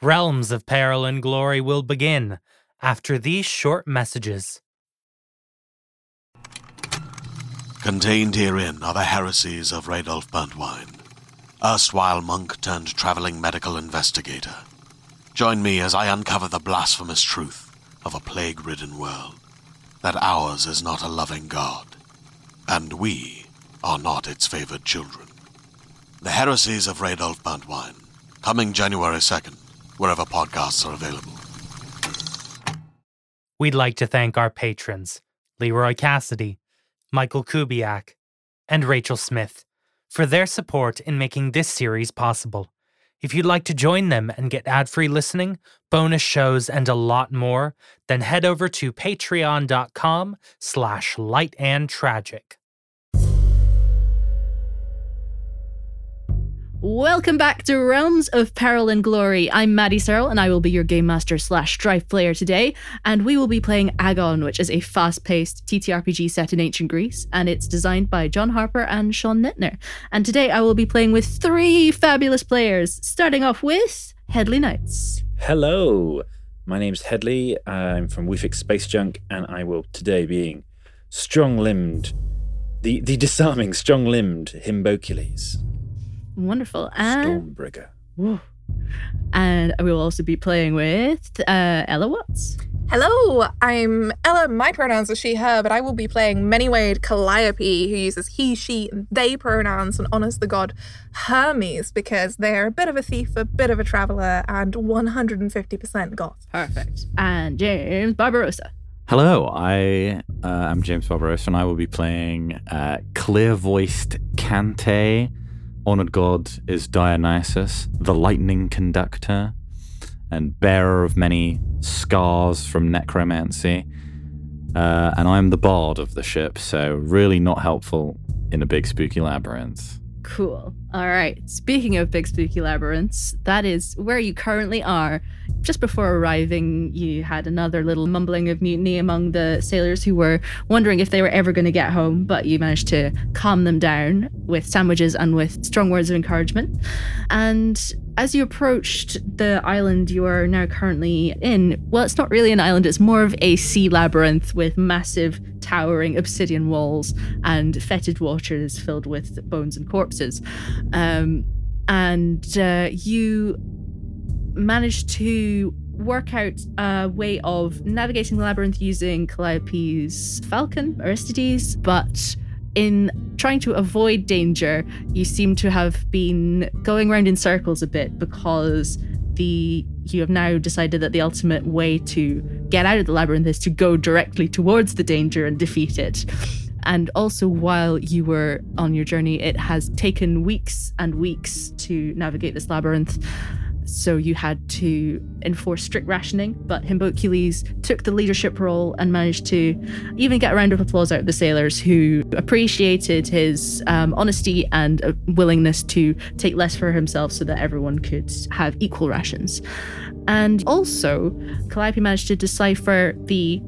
Realms of Peril and Glory will begin after these short messages. Contained herein are the heresies of Radolf Burntwine, erstwhile monk turned traveling medical investigator. Join me as I uncover the blasphemous truth of a plague ridden world that ours is not a loving God, and we are not its favored children. The Heresies of Radolf Burntwine, coming January 2nd, wherever podcasts are available. We'd like to thank our patrons, Leroy Cassidy, Michael Kubiak, and Rachel Smith, for their support in making this series possible. If you'd like to join them and get ad-free listening, bonus shows, and a lot more, then head over to patreon.com slash light Welcome back to Realms of Peril and Glory. I'm Maddie Searle, and I will be your game master slash strife player today. And we will be playing Agon, which is a fast-paced TTRPG set in ancient Greece, and it's designed by John Harper and Sean Nittner. And today I will be playing with three fabulous players, starting off with Headley Knights. Hello, my name's Headley. I'm from Wefix Space Junk, and I will today being strong-limbed, the the disarming strong-limbed Himbocules. Wonderful. And, Stormbringer. and we will also be playing with uh, Ella Watts. Hello, I'm Ella. My pronouns are she, her, but I will be playing Many-Wayed Calliope, who uses he, she, and they pronouns and honors the god Hermes because they're a bit of a thief, a bit of a traveler, and 150% goth. Perfect. And James Barbarossa. Hello, I uh, am James Barbarossa, and I will be playing uh, clear-voiced Kante. Honored god is Dionysus, the lightning conductor, and bearer of many scars from necromancy. Uh, and I'm the bard of the ship, so really not helpful in a big spooky labyrinth. Cool. All right. Speaking of big spooky labyrinths, that is where you currently are. Just before arriving, you had another little mumbling of mutiny among the sailors who were wondering if they were ever going to get home, but you managed to calm them down with sandwiches and with strong words of encouragement. And as you approached the island you are now currently in, well, it's not really an island, it's more of a sea labyrinth with massive towering obsidian walls and fetid waters filled with bones and corpses. Um, and uh, you managed to work out a way of navigating the labyrinth using Calliope's falcon, Aristides, but in trying to avoid danger, you seem to have been going around in circles a bit because the you have now decided that the ultimate way to get out of the labyrinth is to go directly towards the danger and defeat it. And also, while you were on your journey, it has taken weeks and weeks to navigate this labyrinth. So you had to enforce strict rationing, but Himbocules took the leadership role and managed to even get a round of applause out of the sailors who appreciated his um, honesty and willingness to take less for himself so that everyone could have equal rations. And also, Calliope managed to decipher the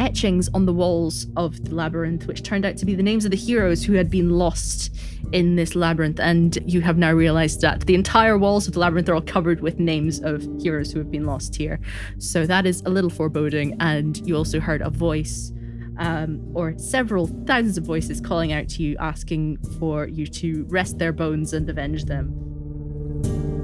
etchings on the walls of the labyrinth, which turned out to be the names of the heroes who had been lost in this labyrinth. And you have now realized that the entire walls of the labyrinth are all covered with names of heroes who have been lost here. So that is a little foreboding. And you also heard a voice. Um, or several thousands of voices calling out to you, asking for you to rest their bones and avenge them.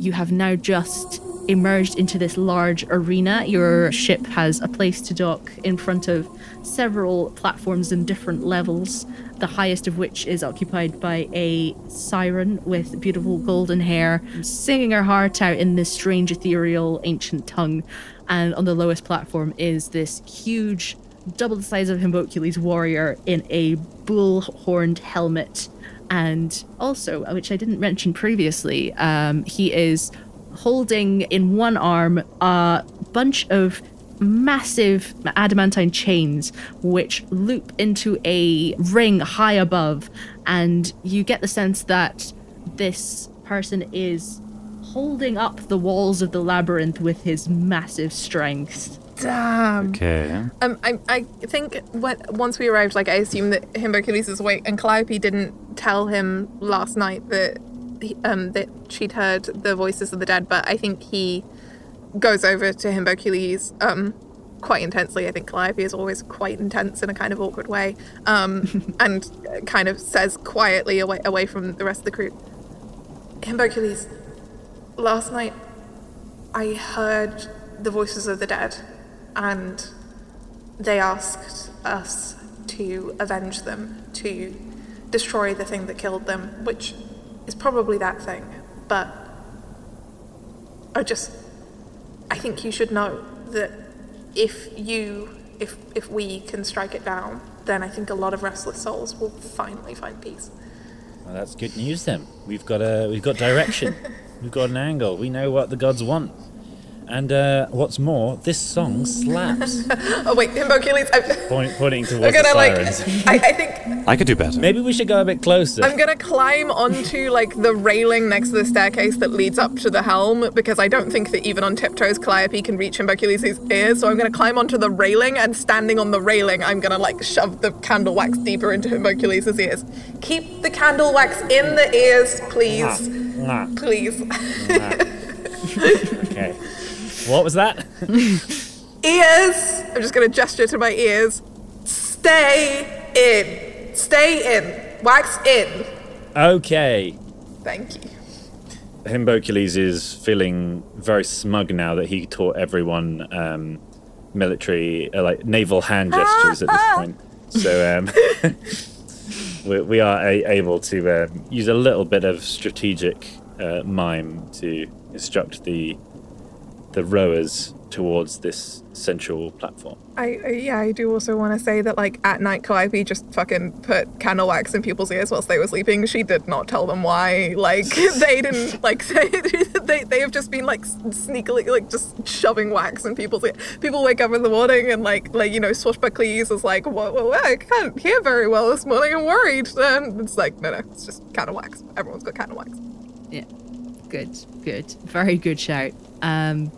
You have now just emerged into this large arena. Your ship has a place to dock in front of several platforms in different levels, the highest of which is occupied by a siren with beautiful golden hair, singing her heart out in this strange, ethereal, ancient tongue. And on the lowest platform is this huge, double the size of Himbocules warrior in a bull horned helmet and also, which I didn't mention previously, um, he is holding in one arm a bunch of massive adamantine chains which loop into a ring high above. And you get the sense that this person is holding up the walls of the labyrinth with his massive strength Damn. Okay. Um, I, I think when, once we arrived, like I assume that Himbocules is awake, and Calliope didn't tell him last night that he, um that she'd heard the voices of the dead. But I think he goes over to Himbocules um quite intensely. I think Calliope is always quite intense in a kind of awkward way, um, and kind of says quietly away away from the rest of the crew. Himbocules, last night I heard the voices of the dead, and they asked us to avenge them, to destroy the thing that killed them, which is probably that thing. But I just, I think you should know that if you, if if we can strike it down, then I think a lot of restless souls will finally find peace. Well, that's good news then. We've got a we've got direction. we've got an angle. We know what the gods want. And uh, what's more, this song slaps. Oh wait, Himbocules, I'm, Point, pointing I'm towards the gonna like, sirens. I, I think I could do better. Maybe we should go a bit closer. I'm gonna climb onto like the railing next to the staircase that leads up to the helm because I don't think that even on tiptoes Calliope can reach Himbocules' ears. So I'm gonna climb onto the railing and standing on the railing, I'm gonna like shove the candle wax deeper into Himbocules' ears. Keep the candle wax in the ears, please. Mwah. Please. Okay. What was that? ears! I'm just gonna gesture to my ears. Stay in. Stay in. Wax in. Okay. Thank you. Himbocules is feeling very smug now that he taught everyone um, military, uh, like naval hand gestures at this point. So um, we, we are a- able to um, use a little bit of strategic uh, mime to instruct the the rowers towards this central platform. I, I yeah, I do also want to say that like at night Calliope just fucking put candle wax in people's ears whilst they were sleeping. She did not tell them why. Like they didn't like they they, they have just been like s- sneakily like just shoving wax in people's ears. People wake up in the morning and like like you know Swashbuckles is like what, what, what I can't hear very well this morning. I'm worried. And it's like no no, it's just candle wax. Everyone's got candle wax. Yeah. Good, good. Very good shout. Um,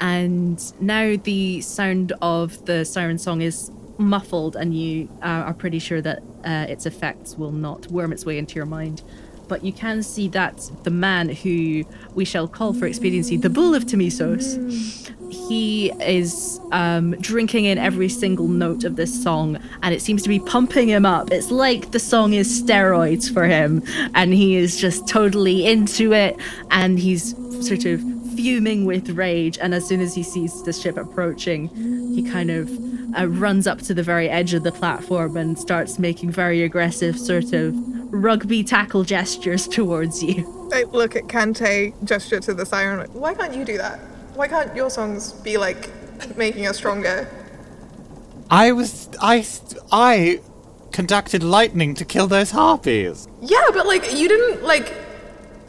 and now the sound of the siren song is muffled, and you uh, are pretty sure that uh, its effects will not worm its way into your mind. But you can see that the man who we shall call for expediency the Bull of Tamisos, he is um, drinking in every single note of this song, and it seems to be pumping him up. It's like the song is steroids for him, and he is just totally into it, and he's sort of fuming with rage. And as soon as he sees the ship approaching, he kind of uh, runs up to the very edge of the platform and starts making very aggressive, sort of rugby tackle gestures towards you. I look at Kante, gesture to the siren. like, Why can't you do that? Why can't your songs be like making us stronger? I was I I conducted lightning to kill those harpies. Yeah, but like you didn't like.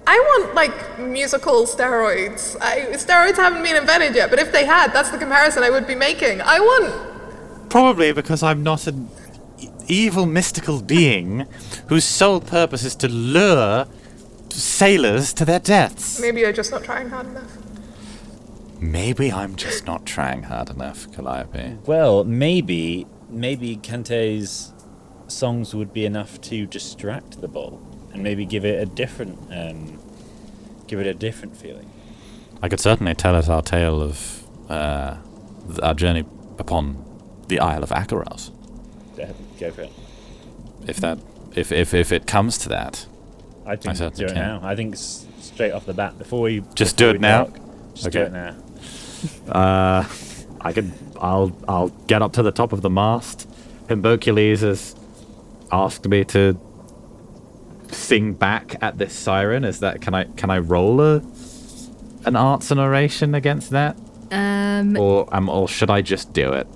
I want like musical steroids. I, steroids haven't been invented yet, but if they had, that's the comparison I would be making. I want. Probably because I'm not an evil mystical being whose sole purpose is to lure sailors to their deaths. Maybe you're just not trying hard enough. Maybe I'm just not trying hard enough, Calliope. Well, maybe maybe Kante's songs would be enough to distract the bull and maybe give it a different um, give it a different feeling. I could certainly tell it our tale of uh, our journey upon the Isle of Akaros. Go go for it. If that, if if if it comes to that, I think do it can. now. I think s- straight off the bat before we Just before do it now? talk, Just do it now. Uh, I could. I'll. I'll get up to the top of the mast. Himbocules has asked me to sing back at this siren. Is that? Can I? Can I roll a an arts and oration against that, Um, or um, or should I just do it?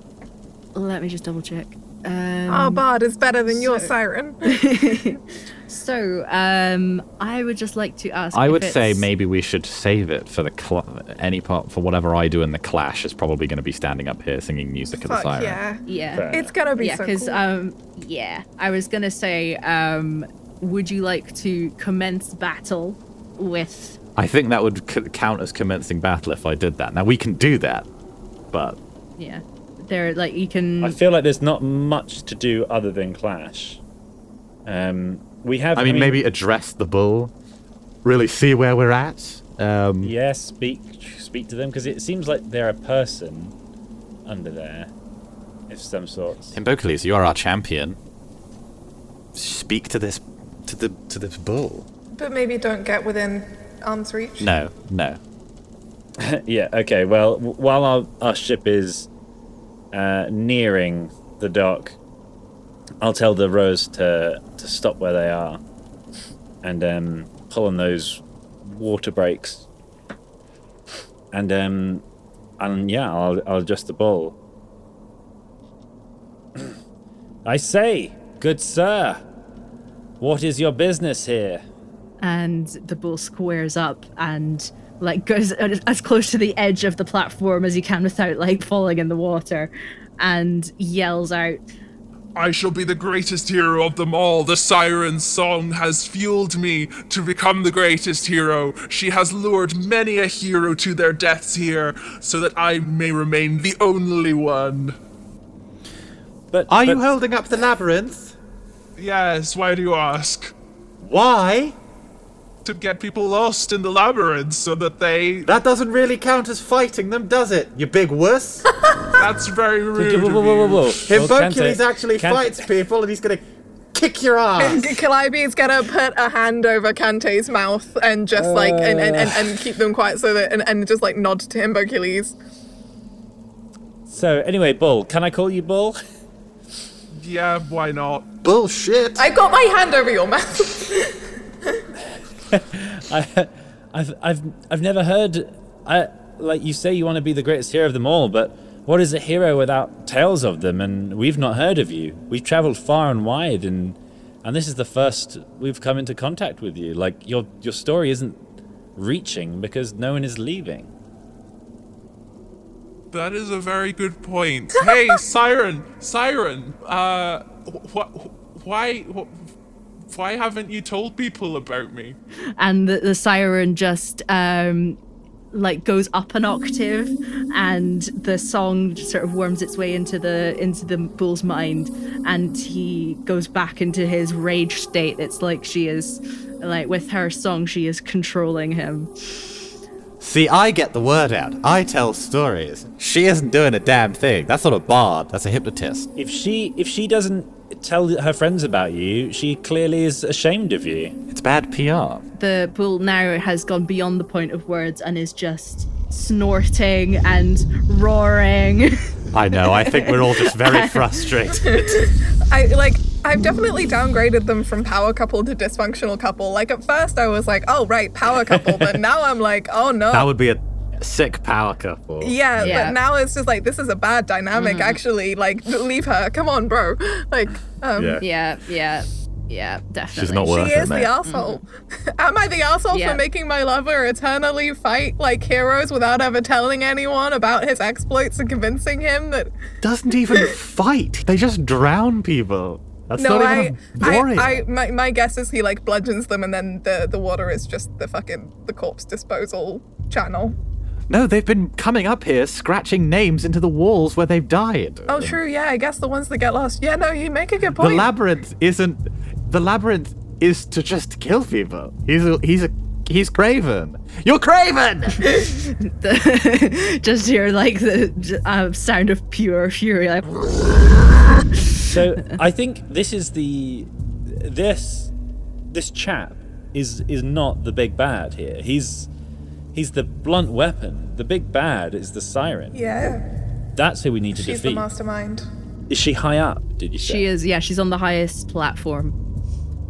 let me just double check. Um, Our bard is better than your siren. So, um, I would just like to ask. I would say maybe we should save it for the cl- any part for whatever I do in the clash is probably going to be standing up here singing music of the siren. yeah. Yeah. Fair It's gonna be yeah, so because cool. um, yeah, I was gonna say, um, would you like to commence battle with? I think that would c- count as commencing battle if I did that. Now we can do that, but Yeah. there are like you can. I feel like there's not much to do other than clash. Um, we have. I mean, maybe address the bull, really see where we're at. Um, Yes, speak speak to them because it seems like they're a person under there, of some sorts. Himbocules, you are our champion. Speak to this, to the to this bull. But maybe don't get within arm's reach. No, no. yeah. Okay. Well, w- while our, our ship is uh, nearing the dock, I'll tell the rowers to to stop where they are and um, pull on those water breaks, And um, and yeah, I'll I'll adjust the ball. I say, good sir, what is your business here? and the bull squares up and like goes as close to the edge of the platform as he can without like falling in the water and yells out I shall be the greatest hero of them all. The siren's song has fueled me to become the greatest hero. She has lured many a hero to their deaths here, so that I may remain the only one. But Are you holding up the labyrinth? Yes, why do you ask? Why? To get people lost in the labyrinth so that they. That doesn't really count as fighting them, does it? You big wuss. That's very rude. Whoa, of whoa, whoa, whoa, you. whoa. Himbocules Well, actually Kante- fights people, and he's gonna kick your ass. Calliope's gonna put a hand over Kante's mouth and just like and, and, and, and keep them quiet so that and, and just like nod to Himbocules. So anyway, Bull, can I call you Bull? Yeah, why not? Bullshit. I've got my hand over your mouth. I, I've, I've, I've never heard. I like you say you want to be the greatest hero of them all, but what is a hero without tales of them? And we've not heard of you. We've travelled far and wide, and and this is the first we've come into contact with you. Like your your story isn't reaching because no one is leaving. That is a very good point. Hey, Siren, Siren, uh, wh- why, wh- why haven't you told people about me? and the, the siren just um like goes up an octave and the song sort of worms its way into the into the bull's mind and he goes back into his rage state it's like she is like with her song she is controlling him See, I get the word out. I tell stories. She isn't doing a damn thing. That's not a bard. That's a hypnotist. If she if she doesn't tell her friends about you, she clearly is ashamed of you. It's bad PR. the bull now has gone beyond the point of words and is just snorting and roaring I know. I think we're all just very frustrated. I like I've definitely downgraded them from power couple to dysfunctional couple. Like at first I was like, oh right, power couple, but now I'm like, oh no. That would be a sick power couple. yeah, Yeah. but now it's just like this is a bad dynamic actually. Like leave her. Come on, bro. Like um Yeah. yeah yeah yeah definitely She's not worth She it, is the mate. asshole. Am I the asshole Yeah. for making my lover eternally fight like heroes without ever telling anyone about his exploits and convincing him that Doesn't even fight. They just drown people. That's no, not I, even a warrior. I, I, my, my guess is he like bludgeons them, and then the the water is just the fucking the corpse disposal channel. No, they've been coming up here, scratching names into the walls where they've died. Oh, true. Yeah, I guess the ones that get lost. Yeah, no, you make a good point. the labyrinth isn't. The labyrinth is to just kill people. He's a. He's a. He's Craven. You're Craven. just hear like the uh, sound of pure fury like So I think this is the this this chap is is not the big bad here. He's he's the blunt weapon. The big bad is the siren. yeah, That's who we need to defeat. she's the mastermind. Is she high up? Did you say? she is yeah she's on the highest platform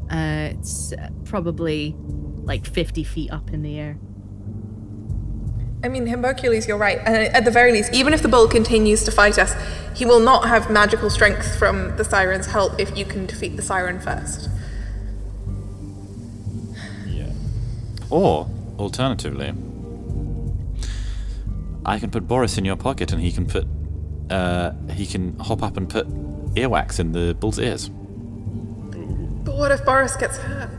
uh it's uh, probably like 50 feet up in the air I mean, Hercules, you're right. And at the very least, even if the bull continues to fight us, he will not have magical strength from the siren's help if you can defeat the siren first. Yeah. or alternatively, I can put Boris in your pocket, and he can put. Uh, he can hop up and put earwax in the bull's ears. But what if Boris gets hurt?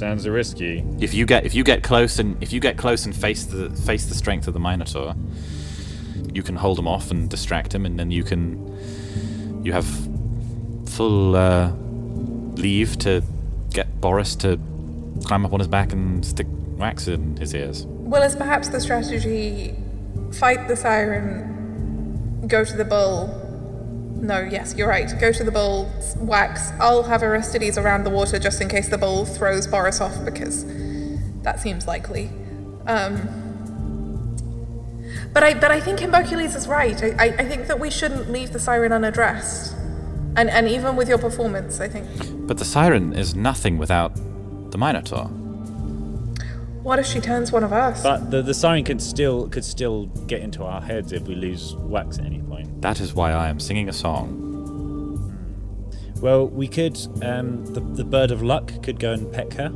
Sounds risky. If you get if you get close and if you get close and face the face the strength of the Minotaur, you can hold him off and distract him, and then you can you have full uh, leave to get Boris to climb up on his back and stick wax in his ears. Well, it's perhaps the strategy fight the siren, go to the bull? No, yes, you're right. Go to the bull, wax. I'll have Aristides around the water just in case the bull throws Boris off because that seems likely. Um, but I, but I think Hercules is right. I, I, I think that we shouldn't leave the siren unaddressed, and and even with your performance, I think. But the siren is nothing without the Minotaur. What if she turns one of us? But the, the siren could still could still get into our heads if we lose wax at any point. That is why I am singing a song. Well, we could. Um, the the bird of luck could go and peck her.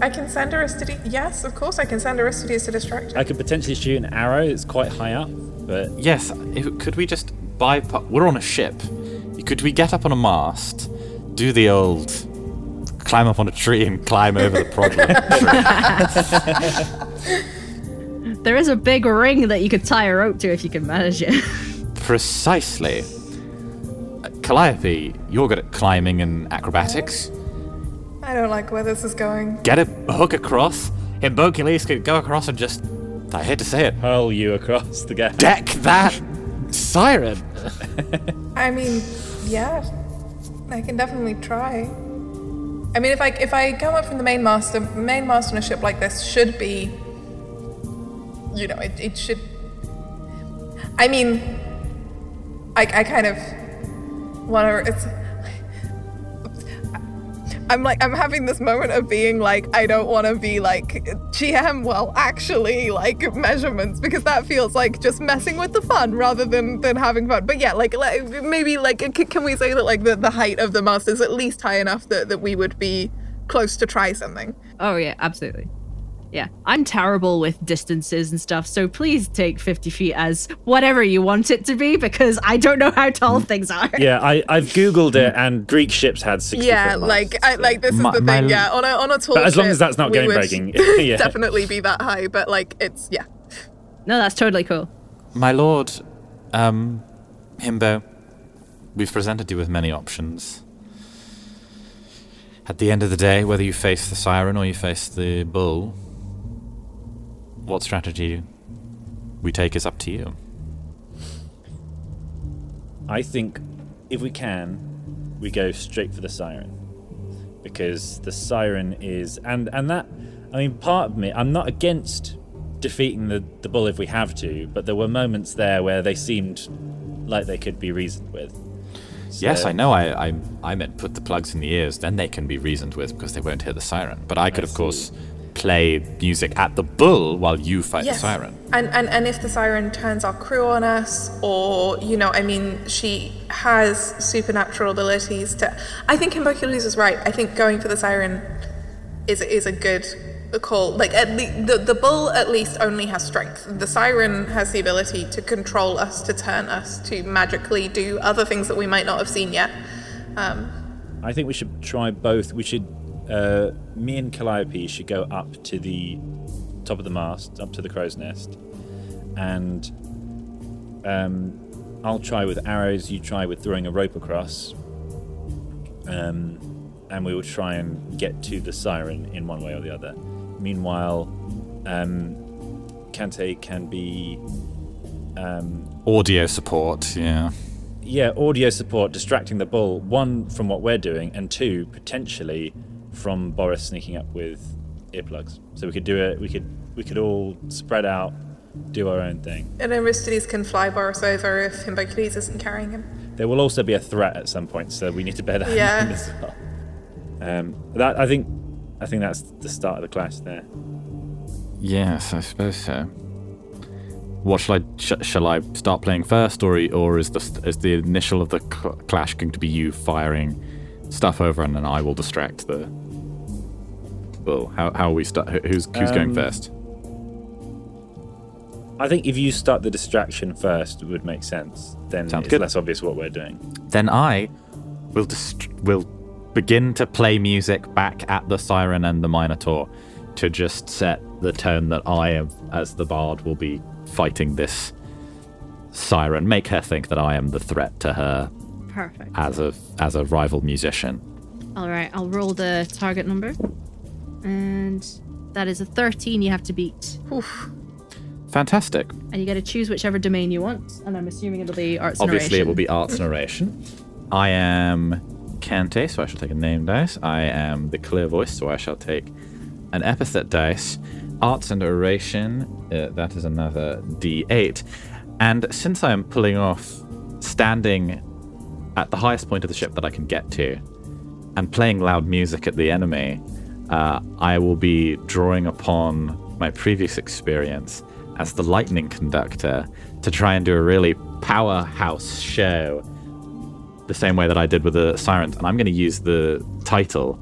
I can send Aristides. Yes, of course, I can send Aristides to distract her. I could potentially shoot an arrow. It's quite high up, but Yes, if, could we just bypass? We're on a ship. Could we get up on a mast, do the old climb up on a tree and climb over the problem? There is a big ring that you could tie a rope to if you can manage it. Precisely. Uh, Calliope, you're good at climbing and acrobatics. I don't like where this is going. Get a hook across. Himbocules could go across and just, I hate to say it, hurl you across the gap. deck that siren. I mean, yeah, I can definitely try. I mean, if I if I come up from the main mast, the main mast on a ship like this should be, you know, it, it should. I mean, I, I kind of want to. I'm like I'm having this moment of being like I don't want to be like GM well actually like measurements because that feels like just messing with the fun rather than than having fun. But yeah like, like maybe like can we say that like the, the height of the mast is at least high enough that, that we would be close to try something? Oh yeah, absolutely. Yeah, I'm terrible with distances and stuff, so please take 50 feet as whatever you want it to be because I don't know how tall things are. Yeah, I, I've googled it, and Greek ships had sixty. yeah foot like masts, I, like this is My- the my- thing yeah on a on a tall But as long ship, as that's not game breaking, yeah. definitely be that high but like it's yeah No, that's totally cool. My lord, um, Himbo, we've presented you with many options. At the end of the day, whether you face the siren or you face the bull, what strategy we take is up to you. I think if we can, we go straight for the siren because the siren is and and that I mean part of me I'm not against defeating the the bull if we have to, but there were moments there where they seemed like they could be reasoned with. Yes, I know. I, I I meant put the plugs in the ears, then they can be reasoned with because they won't hear the siren. But I could, of course, play music at the bull while you fight the siren. And, and and if the siren turns our crew on us, or you know, I mean, she has supernatural abilities to. I think Hercules is right. I think going for the siren is is a good call. Like at le- the the bull at least only has strength. The siren has the ability to control us, to turn us, to magically do other things that we might not have seen yet. Um, I think we should try both. We should, uh, me and Calliope should go up to the top of the mast, up to the crow's nest, and um, I'll try with arrows. You try with throwing a rope across, um, and we will try and get to the siren in one way or the other. Meanwhile, um, Kante can be um, Audio support, yeah. yeah, audio support distracting the bull. One from what we're doing, and two potentially from Boris sneaking up with earplugs. So we could do it. We could we could all spread out, do our own thing. and Aristides can fly Boris over if Hercules isn't carrying him. There will also be a threat at some point, so we need to bear that in mind as well. Um, that I think I think that's the start of the clash there. Yes, I suppose so. What shall I sh- shall I start playing first, or or is the is the initial of the cl- clash going to be you firing stuff over, and then I will distract the bull? How how are we start? who- Who's who's going Um, first? I think if you start the distraction first, it would make sense. Then Sounds it's good. less obvious what we're doing. Then I will dist- will begin to play music back at the siren and the minotaur to just set the tone that I, am, as the bard, will be fighting this siren, make her think that I am the threat to her Perfect. as a as a rival musician. All right, I'll roll the target number. And that is a 13 you have to beat. Fantastic. And you get to choose whichever domain you want. And I'm assuming it'll be arts Obviously, it will be arts and oration. I am Kante, so I shall take a name dice. I am the clear voice, so I shall take an epithet dice. Arts and oration, uh, that is another d8. And since I am pulling off standing at the highest point of the ship that I can get to and playing loud music at the enemy, uh, I will be drawing upon my previous experience as the lightning conductor to try and do a really powerhouse show the same way that I did with the sirens. And I'm going to use the title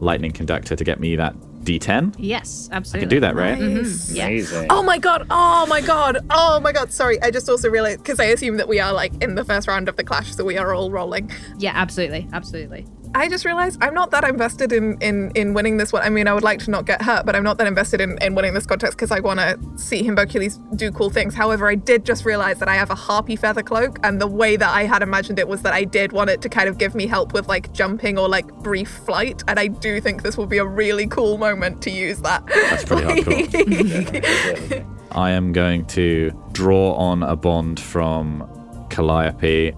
lightning conductor to get me that d10. Yes, absolutely I absolutely. can do that, right? Mhm, yeah. Amazing. Oh my god! Oh my god! Oh my god! Sorry, I just also realized because I assume that we are like in the first round of the clash, so we are all rolling. Yeah, absolutely. Absolutely. I just realized I'm not that invested in in in winning this one. I mean, I would like to not get hurt, but I'm not that invested in, in winning this contest because I want to see Himbocules do cool things. However, I did just realize that I have a harpy feather cloak, and the way that I had imagined it was that I did want it to kind of give me help with like jumping or like brief flight, and I do think this will be a really cool moment to use that. That's pretty hardcore. I am going to draw on a bond from Calliope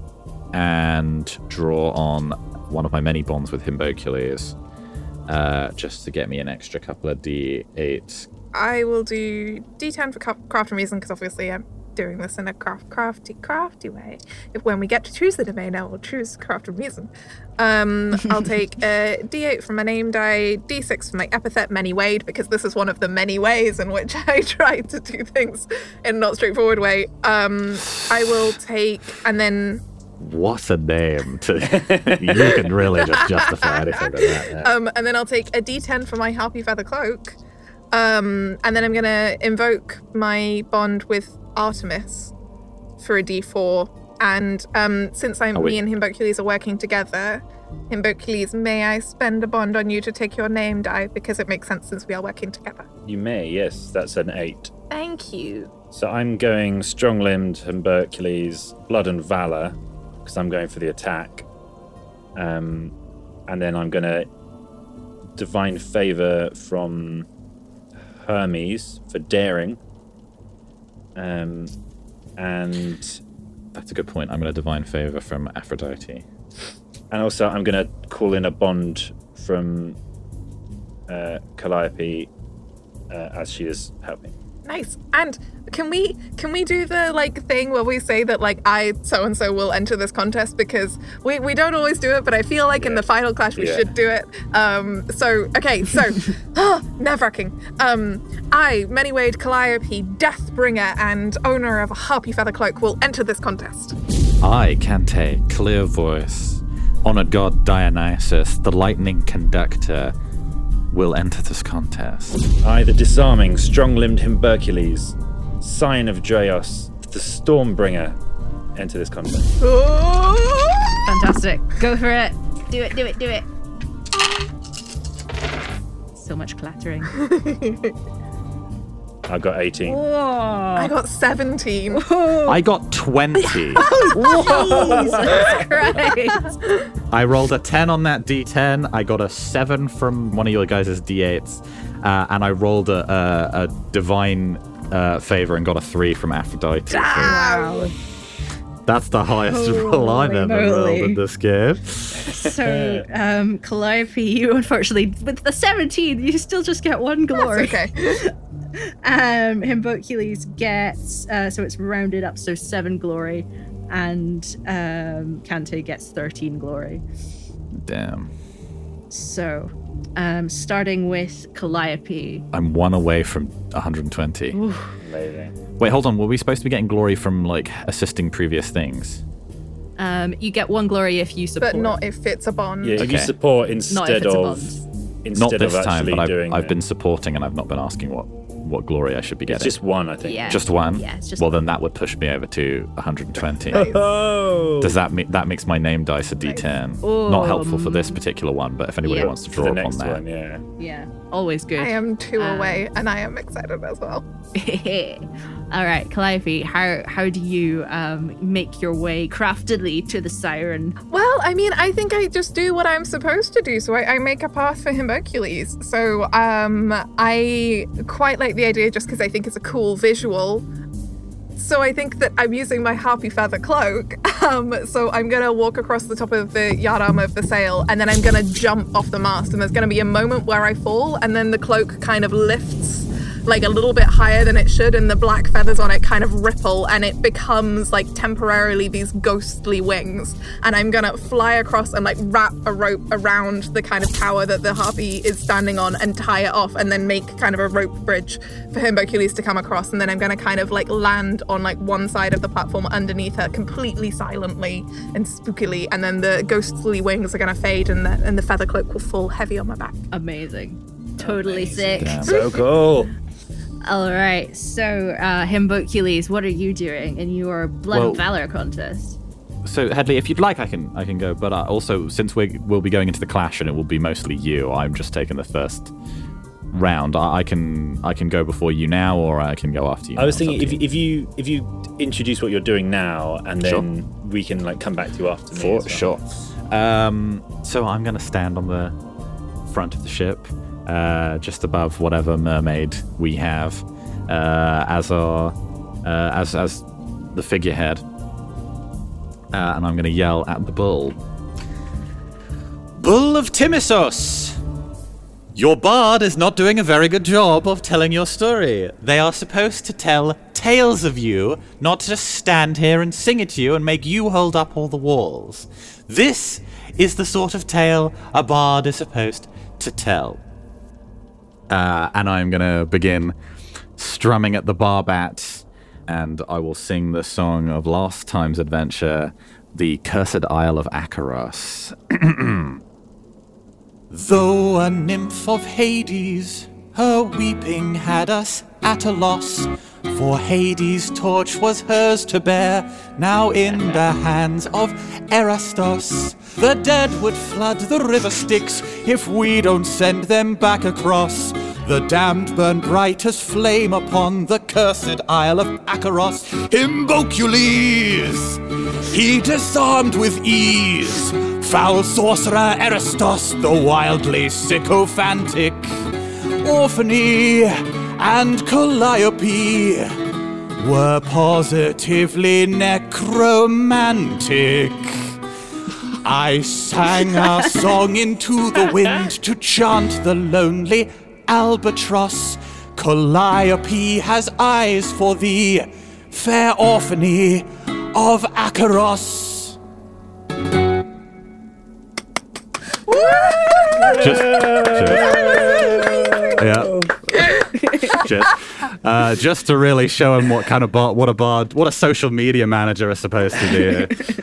and draw on one of my many bonds with Himbocules uh, just to get me an extra couple of d8s. I will do D10 for craft and reason because obviously I'm doing this in a craft, crafty, crafty way. If when we get to choose the domain, I will choose craft and reason. Um, I'll take a D8 from my name die, D6 from my epithet, many wayed, because this is one of the many ways in which I try to do things in a not straightforward way. Um, I will take, and then What a name! To, you can really just justify anything with that. yeah. Um, and then I'll take a D10 for my Harpy Feather Cloak. Um, and then I'm going to invoke my bond with Artemis for a D4. And um, since I'm Oh, me and Himbocules are working together, Himbocules, may I spend a bond on you to take your name die because it makes sense since we are working together. You may, yes, that's an eight. Thank you. So I'm going strong limbed and Hercules, blood and valor, because I'm going for the attack. Um, and then I'm going to divine favor from Hermes for daring. Um, and That's a good point. I'm going to divine favor from Aphrodite. and also I'm going to call in a bond from uh, Calliope uh, as she is helping. Nice. And can we can we do the like thing where we say that like I so and so will enter this contest because we, we don't always do it, but I feel like in the final clash we Yeah. should do it. Um so okay, so ah, nerve wracking. Um I, Many-Wayed Calliope, Deathbringer, and owner of a harpy feather cloak will enter this contest. I, Kante, clear voice, honored god Dionysus, the lightning conductor, will enter this contest. I, the disarming, strong limbed Himbocules, sign of Dreos, the Stormbringer, enter this contest. Fantastic. Go for it. Do it, do it, do it. So much clattering. I got 18. I got 17. I got 20. Jesus Christ. I rolled a 10 on that d10. I got a 7 from one of your guys' d8s. Uh, and I rolled a, a, a divine uh, favor and got a 3 from Aphrodite. So Wow. that's the highest roll I've Holy ever rolled moly. in this game. So, um, Calliope, you unfortunately, with the 17, you still just get one glory. okay. Um, Himbocules gets, uh, so it's rounded up, so seven glory, and um, Kante gets 13 glory. Damn. So, um, starting with Calliope. I'm one away from 120. Amazing. Wait, hold on. Were we supposed to be getting glory from like assisting previous things? Um, you get one glory if you support. But not if it's a bond. Yeah, Okay. you support Not if instead it's a of bond. instead Not this of time, but I've. I've been supporting and I've not been asking what what glory I should be It's getting. just one, I think. Yeah. Just one. Yeah, it's just well, then that would push me over to 120. Oh. Does that mean that makes my name dice a D10? Not helpful for this particular one, but if anybody Yeah. wants to for draw the upon next that, one? Yeah. Yeah. Always good. I am two Um, away, and I am excited as well. All right, Calliope, how how do you um, make your way craftedly to the siren? Well, I mean, I think I just do what I'm supposed to do. So I, I make a path for Hercules. So um, I quite like the idea just because I think it's a cool visual. So I think that I'm using my harpy feather cloak. Um, so I'm gonna walk across the top of the yardarm of the sail, and then I'm gonna jump off the mast. And there's gonna be a moment where I fall, and then the cloak kind of lifts like a little bit higher than it should, and the black feathers on it kind of ripple, and it becomes like temporarily these ghostly wings. And I'm gonna fly across and like wrap a rope around the kind of tower that the harpy is standing on and tie it off, and then make kind of a rope bridge for Hercules to come across. And then I'm gonna kind of like land on like one side of the platform underneath her, completely silently and spookily, and then the ghostly wings are gonna fade, and the and the feather cloak will fall heavy on my back. Amazing. Totally sick. So cool. All right, so uh, Himbocules, what are you doing in your Blood Well- Valor contest? So Headley, if you'd like, I can I can go. But uh, also, since we we'll be going into the clash and it will be mostly you, I'm just taking the first round. I, I can I can go before you now, or I can go after you. I was now. thinking if, up to if you if you introduce what you're doing now, and then we can like come back to you after. me For as well. sure. Um, so I'm going to stand on the front of the ship, uh, just above whatever mermaid we have, uh, as our uh, as as the figurehead, uh, and I'm going to yell at the bull. Bull of Timisos! Your bard is not doing a very good job of telling your story. They are supposed to tell tales of you, not just stand here and sing to you and make you hold up all the walls. This is the sort of tale a bard is supposed to tell. Uh, and I'm going to begin strumming at the barbat, and I will sing the song of last time's adventure, The Cursed Isle of Acheros. Though a nymph of Hades, her weeping had us at a loss. For Hades' torch was hers to bear, now in the hands of Erastos. The dead would flood the river Styx if we don't send them back across. The damned burn bright as flame upon the cursed isle of Acheros. Himbocules! He disarmed with ease. Foul sorcerer Eristos, the wildly sycophantic. Orphany and Calliope were positively necromantic. I sang our song into the wind to chant the lonely albatross. Calliope has eyes for thee, fair orphany of Acheros. Just, just- yeah. just, uh, just to really show him what kind of bard, what a bard, what a social media manager is supposed to do.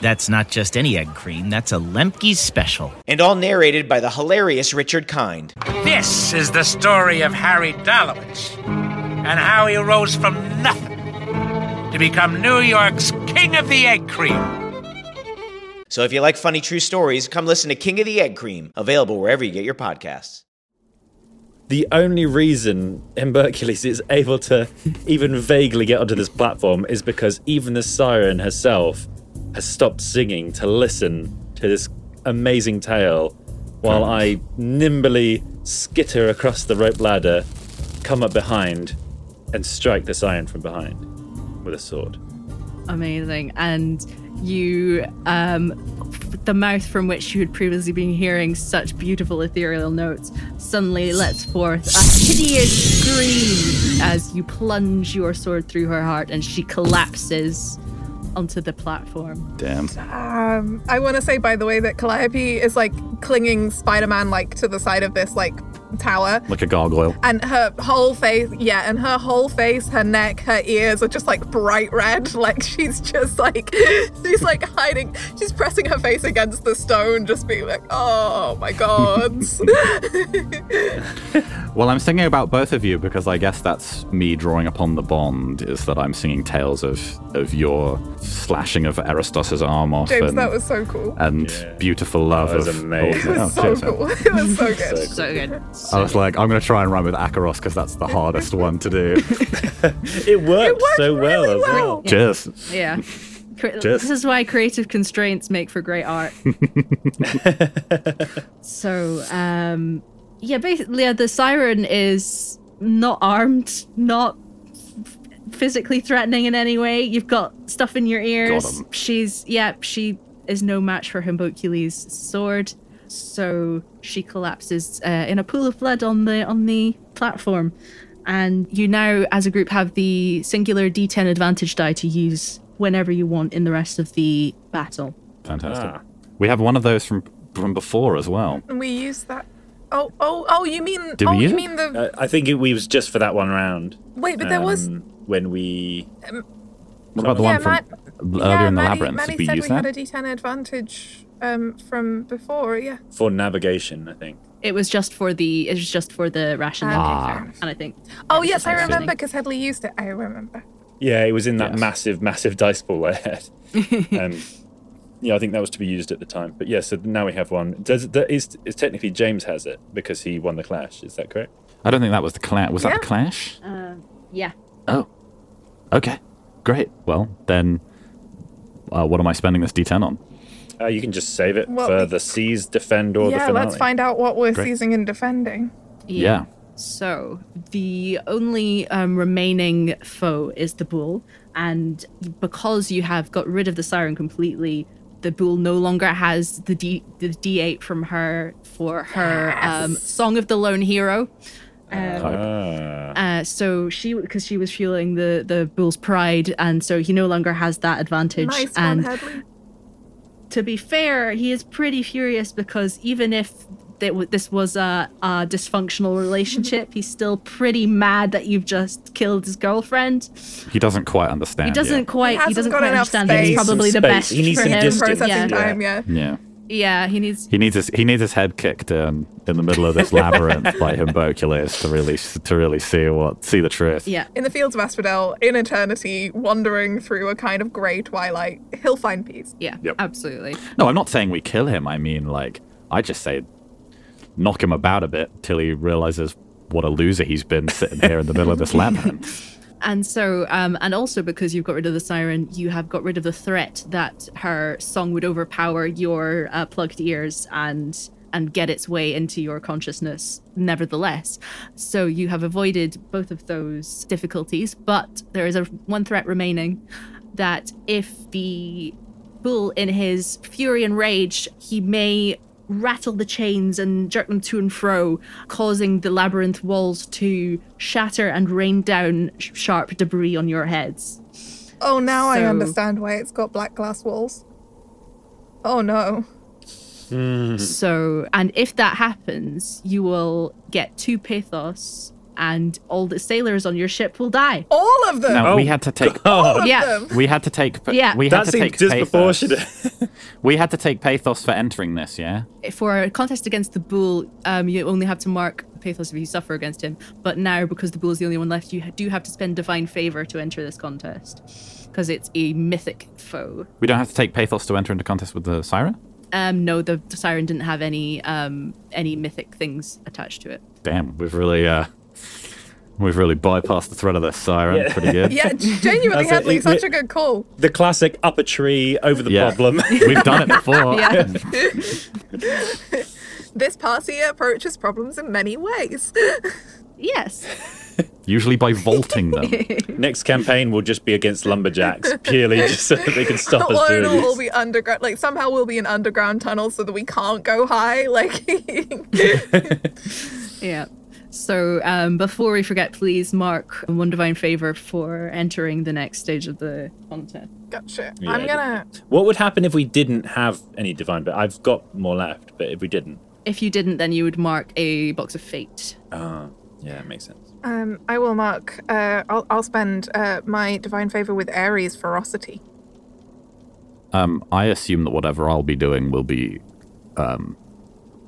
That's not just any egg cream, that's a Lemke's special. and all narrated by the hilarious Richard Kind. This is the story of Harry Dalowitz and how he rose from nothing to become New York's King of the Egg Cream. So if you like funny true stories, come listen to King of the Egg Cream, available wherever you get your podcasts. The only reason Hercules is able to even vaguely get onto this platform is because even the siren herself has stopped singing to listen to this amazing tale while I nimbly skitter across the rope ladder, come up behind, and strike the siren from behind with a sword. Amazing. And you, um, the mouth from which you had previously been hearing such beautiful ethereal notes suddenly lets forth a hideous scream as you plunge your sword through her heart and she collapses onto the platform. Damn. Um, I want to say, by the way, that Calliope is like clinging Spider-Man like to the side of this like tower, Like a gargoyle. and her whole face, yeah, and her whole face, her neck, her ears are just like bright red. Like she's just like she's like hiding. She's pressing her face against the stone, just being like, "Oh my god." Well, I'm singing about both of you because I guess that's me drawing upon the bond, is that I'm singing tales of, of your slashing of Aristos's arm off James, and, that was so cool. and beautiful love That was of... amazing. Oh, it was oh, so cheers, man. cool. It was so good. So good. I was like, I'm going to try and run with Akaros because that's the hardest one to do. It worked, so well as well. Cheers. Yeah. Cre- Just- This is why creative constraints make for great art. so, um, yeah, basically, yeah, the siren is not armed, not physically threatening in any way. You've got stuff in your ears. She's, yeah, she is no match for Himbocules' sword. So she collapses uh, in a pool of blood on the on the platform, and you now, as a group, have the singular D10 advantage die to use whenever you want in the rest of the battle. Fantastic. Ah. We have one of those from from before as well. And we used that. Oh, oh, oh! You mean? Did we oh, use you it? mean the? Uh, I think it we was just for that one round. Wait, but there was. um, when we. What about the yeah, one from Matt- earlier yeah, in the Maddie, labyrinth? Maddie Did we said use we that? had a D10 advantage um, from before. Yeah. for navigation, I think. It was just for the it was just for the ration, Ah. and I think. Oh yes, I remember because Headley used it. I remember. Yeah, it was in that Yes. massive, massive dice pool I had. um, yeah, I think that was to be used at the time. But yeah, so now we have one. Does that is, is technically James has it because he won the clash? Is that correct? I don't think that was the clash. Was that the clash? Uh, yeah. Oh. Okay. Great. Well, then, uh, what am I spending this D10 on? Uh, you can just save it Well, for the seize, defend, or the yeah, finale. let's find out what we're Great. seizing and defending. Yeah. So the only um, remaining foe is the bull, and because you have got rid of the siren completely, the bull no longer has the D the D8 from her for her um, Song of the Lone Hero. Um, Ah. Uh, so she, because she was fueling the the bull's pride, and so he no longer has that advantage. Nice one, and Headley. To be fair, he is pretty furious because even if that this was a, a dysfunctional relationship, he's still pretty mad that you've just killed his girlfriend. He doesn't quite understand. He doesn't yet. quite. He, hasn't doesn't got quite enough understand that space. it's probably the best He needs for some him. distance. Processing Yeah. time. Yeah. Yeah. Yeah, he needs. He needs his he needs his head kicked in in the middle of this labyrinth by Himbocules to really to really see what see the truth. Yeah, In the fields of Asphodel, in eternity, wandering through a kind of grey twilight, he'll find peace. yeah, Yep. absolutely. No, I'm not saying we kill him. I mean, like, I just say knock him about a bit till he realizes what a loser he's been sitting here in the middle of this labyrinth. And so, um, and also because you've got rid of the siren, you have got rid of the threat that her song would overpower your uh, plugged ears and and get its way into your consciousness. Nevertheless, so you have avoided both of those difficulties, but there is a one threat remaining. That if the bull, in his fury and rage, he may rattle the chains and jerk them to and fro, causing the labyrinth walls to shatter and rain down sh- sharp debris on your heads. Oh, now I understand why it's got black glass walls. Oh no. Hmm. So, and if that happens, you will get two pathos, and all the sailors on your ship will die. All of them. No, we had to take. All of Yeah. them. We had to take. Yeah. We That had to seemed take disproportionate. we had to take pathos for entering this. Yeah. For a contest against the bull, um, you only have to mark pathos if you suffer against him. But now, because the bull is the only one left, you do have to spend divine favor to enter this contest, because it's a mythic foe. We don't have to take pathos to enter into contest with the siren. Um, no, the, the siren didn't have any um any mythic things attached to it. Damn, we've really uh, we've really bypassed the threat of the siren. Yeah. Pretty good. Yeah, genuinely, That's it. Such a good call. The classic up a tree over the Yeah. problem. We've done it before. Yeah. This party approaches problems in many ways. yes. Usually by vaulting them. Next campaign will just be against lumberjacks, purely just so that they can stop us or doing it'll all this. be underground. Like somehow we'll be in underground tunnels so that we can't go high. Like Yeah. So um, before we forget, please mark one divine favor for entering the next stage of the contest. gotcha. Yeah, I'm gonna. What would happen if we didn't have any divine? But I've got more left. But if we didn't, If you didn't, then you would mark a box of fate. ah, yeah, that makes sense. Um, I will mark. Uh, I'll I'll spend uh, my divine favor with Ares ferocity. Um, I assume that whatever I'll be doing will be um,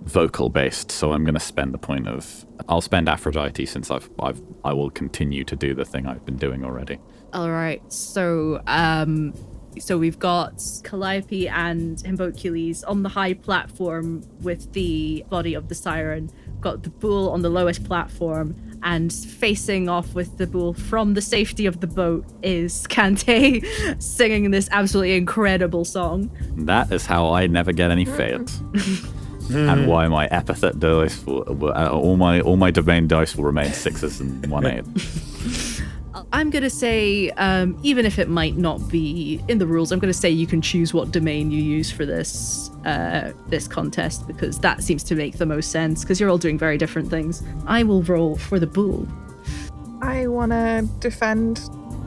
vocal based, so I'm going to spend the point of I'll spend Aphrodite since I've I've I will continue to do the thing I've been doing already. All right. So um, so we've got Calliope and Himbocules on the high platform with the body of the siren. Got the bull on the lowest platform. And facing off with the bull from the safety of the boat is Kante singing this absolutely incredible song. That is how I never get any fails, and why my epithet dice will, will uh, all my all my domain dice will remain sixes and one eight. I'm gonna say, um, even if it might not be in the rules, I'm gonna say you can choose what domain you use for this uh, this contest because that seems to make the most sense because you're all doing very different things. I will roll for the bull. I want to defend,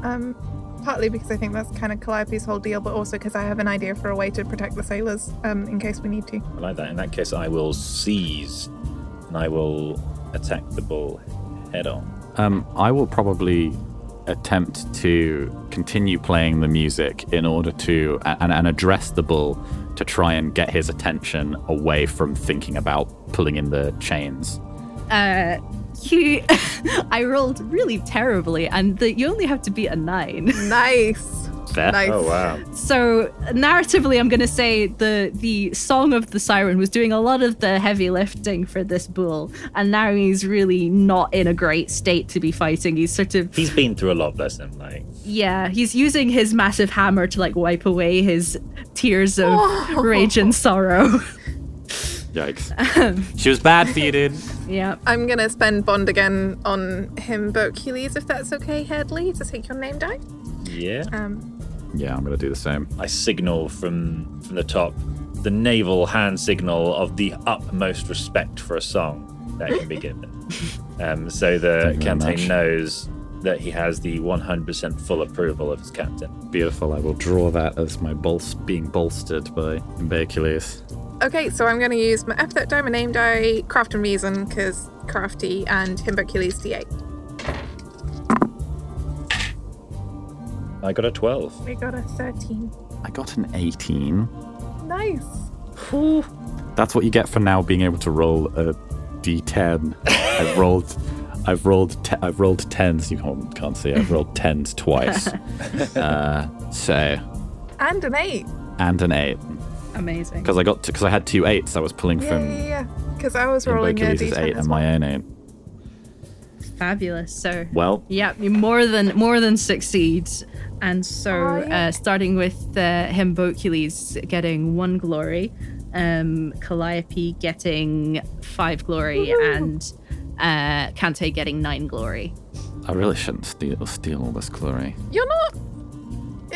um, partly because I think that's kind of Calliope's whole deal, but also because I have an idea for a way to protect the sailors um, in case we need to. I like that. In that case, I will seize, and I will attack the bull head on. Um, I will probably attempt to continue playing the music in order to and, and address the bull to try and get his attention away from thinking about pulling in the chains. Uh, you, I rolled really terribly, and the, you only have to beat a nine. Nice. Fair. Nice. Oh wow! So narratively, I'm gonna say the the song of the siren was doing a lot of the heavy lifting for this bull, and now he's really not in a great state to be fighting. He's sort of He's been through a lot, bless him. Like yeah, he's using his massive hammer to like wipe away his tears of rage and sorrow. Yikes. she was bad for you, dude. yeah. I'm gonna spend bond again on him, Hercules, if that's okay, Headley, to take your name die. yeah, Um, Yeah, I'm gonna do the same. I signal from from the top, the naval hand signal of the utmost respect for a song that can be given, um, so the Thank you very Kante much. knows that he has the 100% full approval of his captain. Beautiful. I will draw that as my bolst being bolstered by Himbocules. Okay, so I'm gonna use my epithet die, my name die, craft and reason, because crafty and Hercules D8. I got a 12. We got a 13. I got an 18. Nice. That's what you get for now being able to roll a d10. I've rolled, I've rolled, te- I've rolled tens. You can't, can't see. I've rolled tens twice. uh, so And an 8. and an eight Amazing. because I got because I had two eights. I was pulling Yeah, from yeah, yeah. Because I was rolling a Himbocules' D10 eight as and my own eight. Fabulous. So Well, Yeah, you more than more than succeed. And so, Oh, yeah. uh, starting with uh, Himbocules getting one glory, um, Calliope getting five glory, and uh, Kante getting nine glory. I really shouldn't steal steal all this glory. You're not.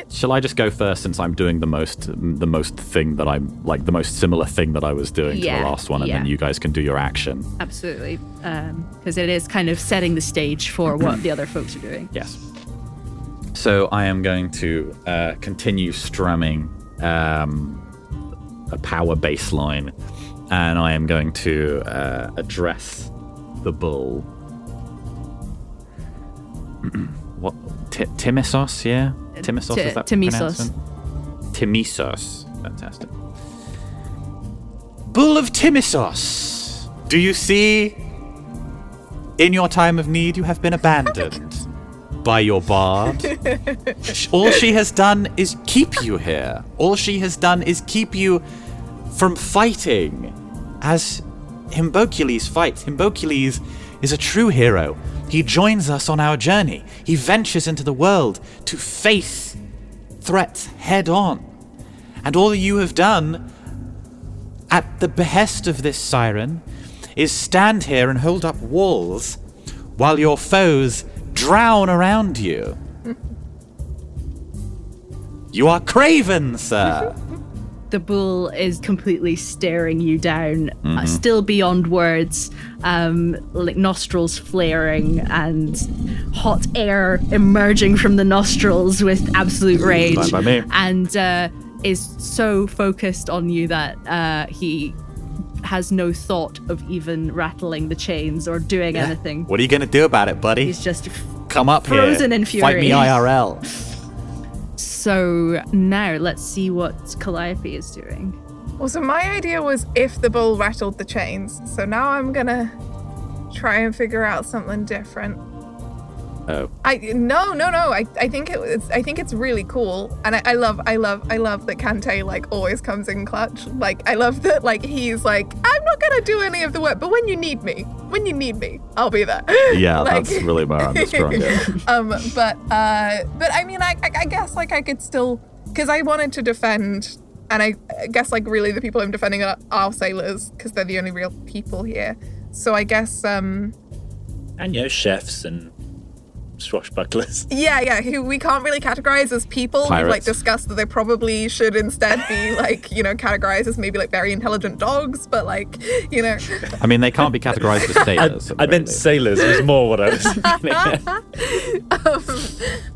Shall I just go first since I'm doing the most the most thing that I'm like the most similar thing that I was doing to the last one, and then you guys can do your action. Absolutely, because it is kind of setting the stage for what the other folks are doing. Yes. So I am going to uh, continue strumming um, a power bass line, and I am going to uh, address the bull. what? T- Timisos, yeah? Timisos, Ti- is that Timisos. Timisos. Fantastic. Bull of Timisos, do you see? In your time of need, you have been abandoned by your bard. All she has done is keep you here. All she has done is keep you from fighting as Himbocules fights. Himbocules is a true hero. He joins us on our journey. He ventures into the world to face threats head on. And all you have done at the behest of this siren is stand here and hold up walls while your foes drown around you. You are craven, sir. The bull is completely staring you down, uh, Mhm. still beyond words, um, like nostrils flaring and hot air emerging from the nostrils with absolute rage. And uh, is so focused on you that uh, he has no thought of even rattling the chains or doing anything. What are you going to do about it, buddy? He's just Come up frozen here. in Fight me. IRL. So now let's see what Calliope is doing. Well, so my idea was if the bull rattled the chains. So now I'm gonna try and figure out something different. Oh. I no no no. I, I think it, it's I think it's really cool, and I, I love I love I love that Kante like always comes in clutch. Like I love that like he's like I'm not gonna do any of the work, but when you need me, when you need me, I'll be there. Yeah, Like- that's really where I'm the strongest. um, but uh, but I mean, I, I, I guess like I could still because I wanted to defend, and I, I guess like really the people I'm defending are, are sailors because they're the only real people here. So I guess um, And you know, chefs and swashbucklers. yeah, yeah, who we can't really categorize as people. We've like Pirates. discussed that they probably should instead be like you know categorized as maybe like very intelligent dogs, but like you know. I mean, they can't be categorized as sailors. I meant sailors was more what I was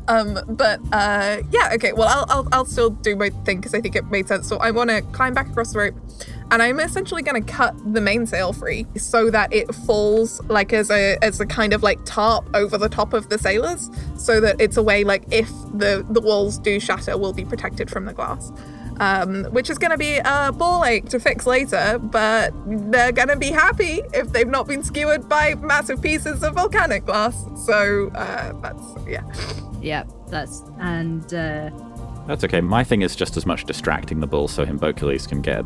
um, but uh, yeah, okay. Well, I'll, I'll I'll still do my thing because I think it made sense. So I want to climb back across the rope, and I'm essentially going to cut the mainsail free so that it falls like as a as a kind of like tarp over the top of the sailors, so that it's a way like if the the walls do shatter, we'll be protected from the glass. Um, which is going to be a ball ache to fix later, but they're going to be happy if they've not been skewered by massive pieces of volcanic glass. So uh, that's yeah. Yep, that's and uh, That's okay. My thing is just as much distracting the bull so Himbocules can get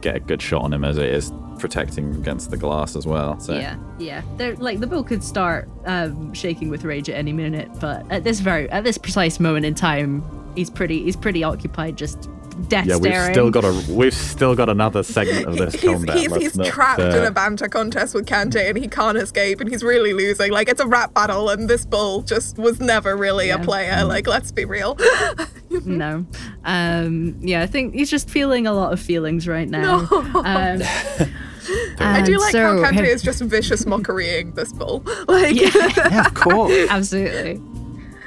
get a good shot on him as it is protecting against the glass as well. So yeah, yeah. They're like the bull could start um, shaking with rage at any minute, but at this very at this precise moment in time, he's pretty he's pretty occupied just death yeah, we've staring. still got a we've still got another segment of this he's combat. he's, Let's he's not, trapped uh, in a banter contest with Kante and he can't escape and he's really losing. Like it's a rap battle and this bull just was never really a Yeah. player. Like let's be real. no, um, yeah. I think he's just feeling a lot of feelings right now. Um, I do like so- how Kante is just vicious mockerying this bull. Like Yeah. of course. Absolutely.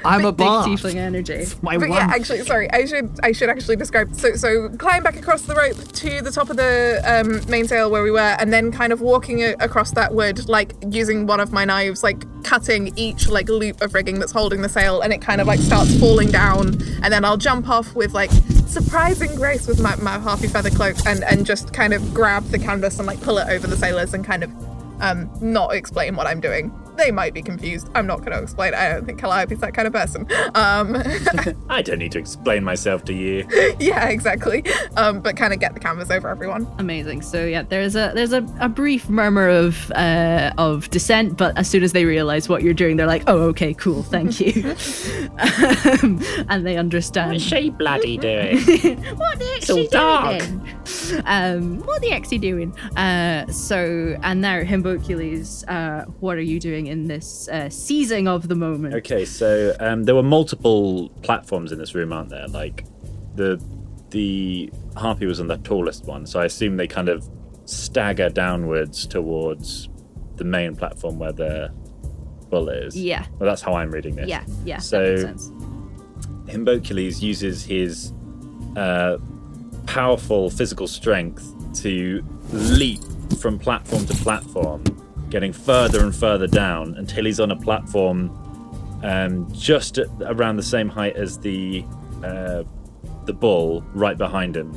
I'm a Big boss. tiefling energy. My but one. yeah, actually, sorry, I should I should actually describe. So so climb back across the rope to the top of the um, mainsail where we were, and then kind of walking a- across that wood, like using one of my knives, like cutting each like loop of rigging that's holding the sail, and it kind of like starts falling down, and then I'll jump off with like surprising grace with my, my harpy feather cloak, and and just kind of grab the canvas and like pull it over the sailors and kind of um, not explain what I'm doing. They might be confused. I'm not going to explain. I don't think Calliope's that kind of person. Um, I don't need to explain myself to you. yeah, exactly. Um, but kind of get the canvas over everyone. Amazing. So yeah, there's a there's a, a brief murmur of uh, of dissent, but as soon as they realize what you're doing, they're like, "Oh, okay, cool, thank you," um, and they understand. What's she bloody doing? what the It's all dark. um, what the heck's he doing? Uh, so, and now, Himbocules, uh, what are you doing in this uh, seizing of the moment? Okay, so um, there were multiple platforms in this room, aren't there? Like the the harpy was on the tallest one, so I assume they kind of stagger downwards towards the main platform where the bull is. Yeah. Well, that's how I'm reading this. Yeah, yeah, So. Himbocules uses his uh, powerful physical strength to leap from platform to platform, getting further and further down until he's on a platform um, just at, around the same height as the uh, the bull right behind him.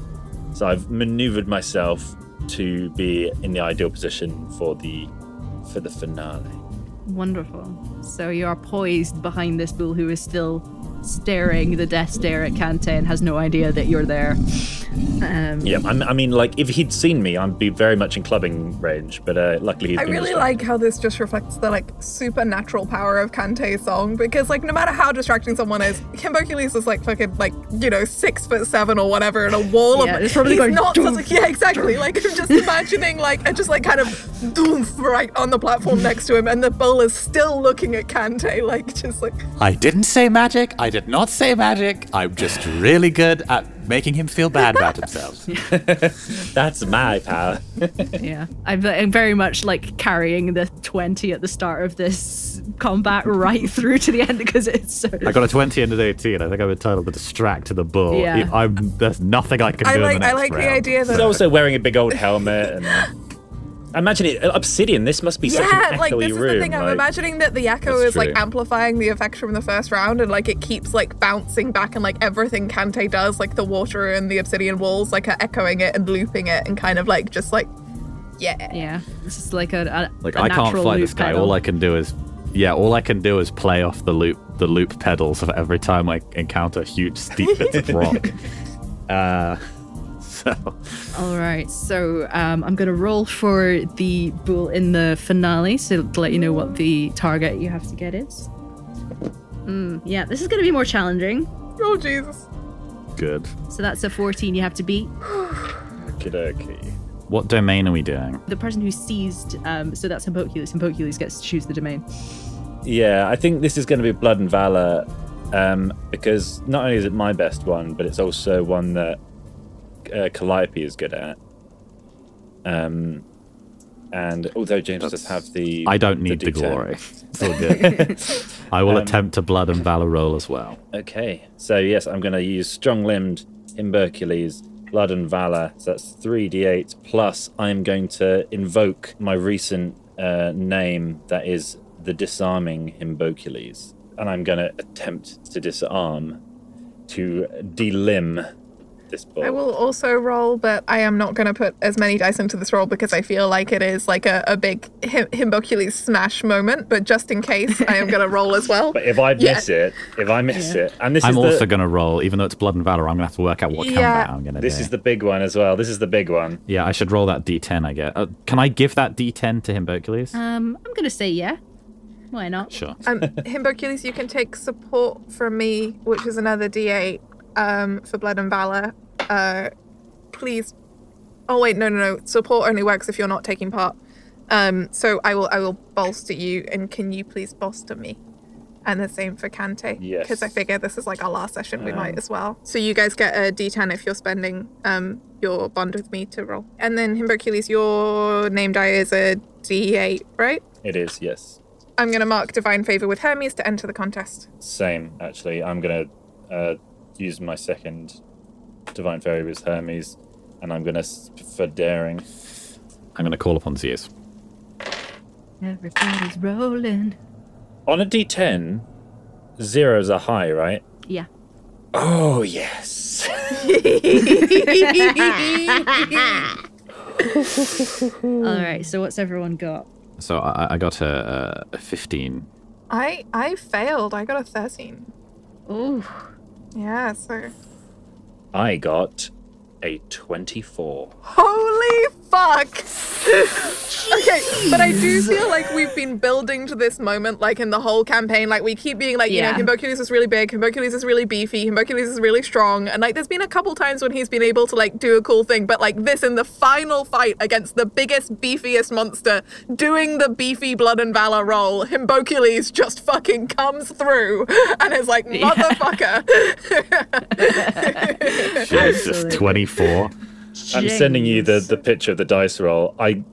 So I've maneuvered myself to be in the ideal position for the for the finale. Wonderful. So you are poised behind this bull who is still staring the death stare at Kante and has no idea that you're there. Um, Yeah, I'm, I mean, like if he'd seen me, I'd be very much in clubbing range. But uh, luckily, he's I really like how this just reflects the like supernatural power of Kante's song because like no matter how distracting someone is, Himbocules is like fucking like you know six foot seven or whatever in a wall Yeah, of it's probably he's going not doof. like, yeah exactly like I'm just imagining like I just like kind of doof right on the platform next to him and the bull is still looking at Kante like just like I didn't say magic. I did not say magic. I'm just really good at making him feel bad about himself. That's my power. yeah, I'm, I'm very much like carrying the 20 at the start of this combat right through to the end because it's so. I got a 20 and an 18. I think I'm entitled to distract to the bull. Yeah. I'm, there's nothing I can I do in like the I next like the round. idea He's also wearing a big old helmet, and imagine it obsidian. This must be such yeah, an like this is room. the thing. I'm imagining that the echo That's is like amplifying the effect from the first round, and like it keeps like bouncing back, and like everything Kante does, like the water and the obsidian walls, like are echoing it and looping it, and kind of like just like, yeah, yeah. It's just like a, a Like a I can't natural fight loop this guy. pedal. All I can do is, yeah, all I can do is play off the loop, the loop pedals of every time I encounter huge steep bits of rock. Uh, so All right, so um, I'm going to roll for the bull in the finale, so to let you know what the target you have to get is. Mm, yeah, this is going to be more challenging. Oh Jesus! good. So that's a 14 you have to beat. Okey-dokey. What domain are we doing? The person who seized, um, so that's Himbocules. Himbocules gets to choose the domain. Yeah, I think this is going to be Blood and Valor um, because not only is it my best one, but it's also one that uh, Calliope is good at. Um, and although James does have the, I don't need the, D10. glory. It's all good. I will Um, attempt to blood and valor roll as well. Okay, so yes, I'm going to use strong-limbed Himbocules, Blood and Valor. So that's three d8 plus. I'm going to invoke my recent uh, name, that is the disarming Himbocules, and I'm going to attempt to disarm, to delimb this bull. I will also roll, but I am not going to put as many dice into this roll because I feel like it is like a, a big Him- Himbocules smash moment. But just in case, I am going to roll as well. But if I Yeah. miss it, if I miss it, and this I'm is the, also going to roll, even though it's blood and valor. I'm going to have to work out what Yeah. combat I'm going to do. this is the big one as well. This is the big one. Yeah, I should roll that d10. I get. Uh, can I give that d10 to Himbocules? Um, I'm going to say yeah. Why not? Sure. Um, Himbocules, you can take support from me, which is another D8 um, for Blood and Valor. Uh, please. Oh wait, no, no, no. Support only works if you're not taking part. Um, so I will, I will bolster you, and can you please bolster me? And the same for Kante. Yes. Because I figure this is like our last session, we Um, might as well. So you guys get a D10 if you're spending um your bond with me to roll. And then Himbocules, your name die is a D8, right? It is, yes. I'm going to mark Divine Favor with Hermes to enter the contest. Same, actually. I'm gonna uh, use my second divine fairy with Hermes, and I'm gonna for daring. I'm going to call upon Zeus. Everybody's rolling. On a D10, zeros are high, right? Yeah. Oh yes. All right, so what's everyone got? So I, I got a, a 15. I I failed. I got a 13. Oh. Yeah, so I got a 24. holy fuck. okay, but I do feel like we've been building to this moment, like in the whole campaign. Like we keep being like, Yeah. you know, Himbocules is really big, Himbocules is really beefy, Himbocules is really strong, and like there's been a couple times when he's been able to like do a cool thing, but like this in the final fight against the biggest, beefiest monster, doing the beefy blood and valor roll, Himbocules just fucking comes through and is like, motherfucker. Jesus, 24. I'm sending you the, the picture of the dice roll. I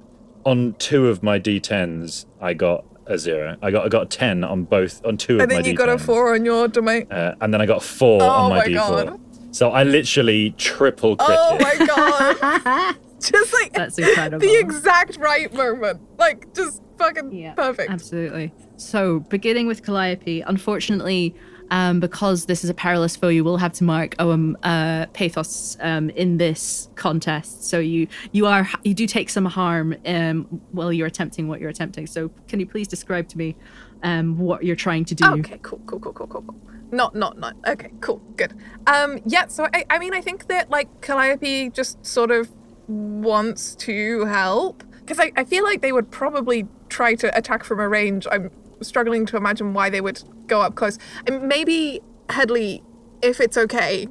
on two of my d10s, I got a zero. I got I got a ten on both on two of my dice. and my then you d10s. got a four on your domain. uh, and then I got a four Oh on my, my d4. God. So I literally triple crit. Oh my god. just like That's incredible. the exact right moment. Like just fucking perfect. Absolutely. So, beginning with Calliope, unfortunately, um, because this is a perilous foe, you will have to mark um, uh, Pathos um, in this contest. So you you are you do take some harm um, while you're attempting what you're attempting. So, can you please describe to me um, what you're trying to do? Okay, cool, cool, cool, cool, cool, cool. Not, not, not. Okay, cool, good. Um, yeah. So I, I mean, I think that like Calliope just sort of wants to help because I, I feel like they would probably try to attack from a range. I'm struggling to imagine why they would go up close. And maybe Headley, if it's okay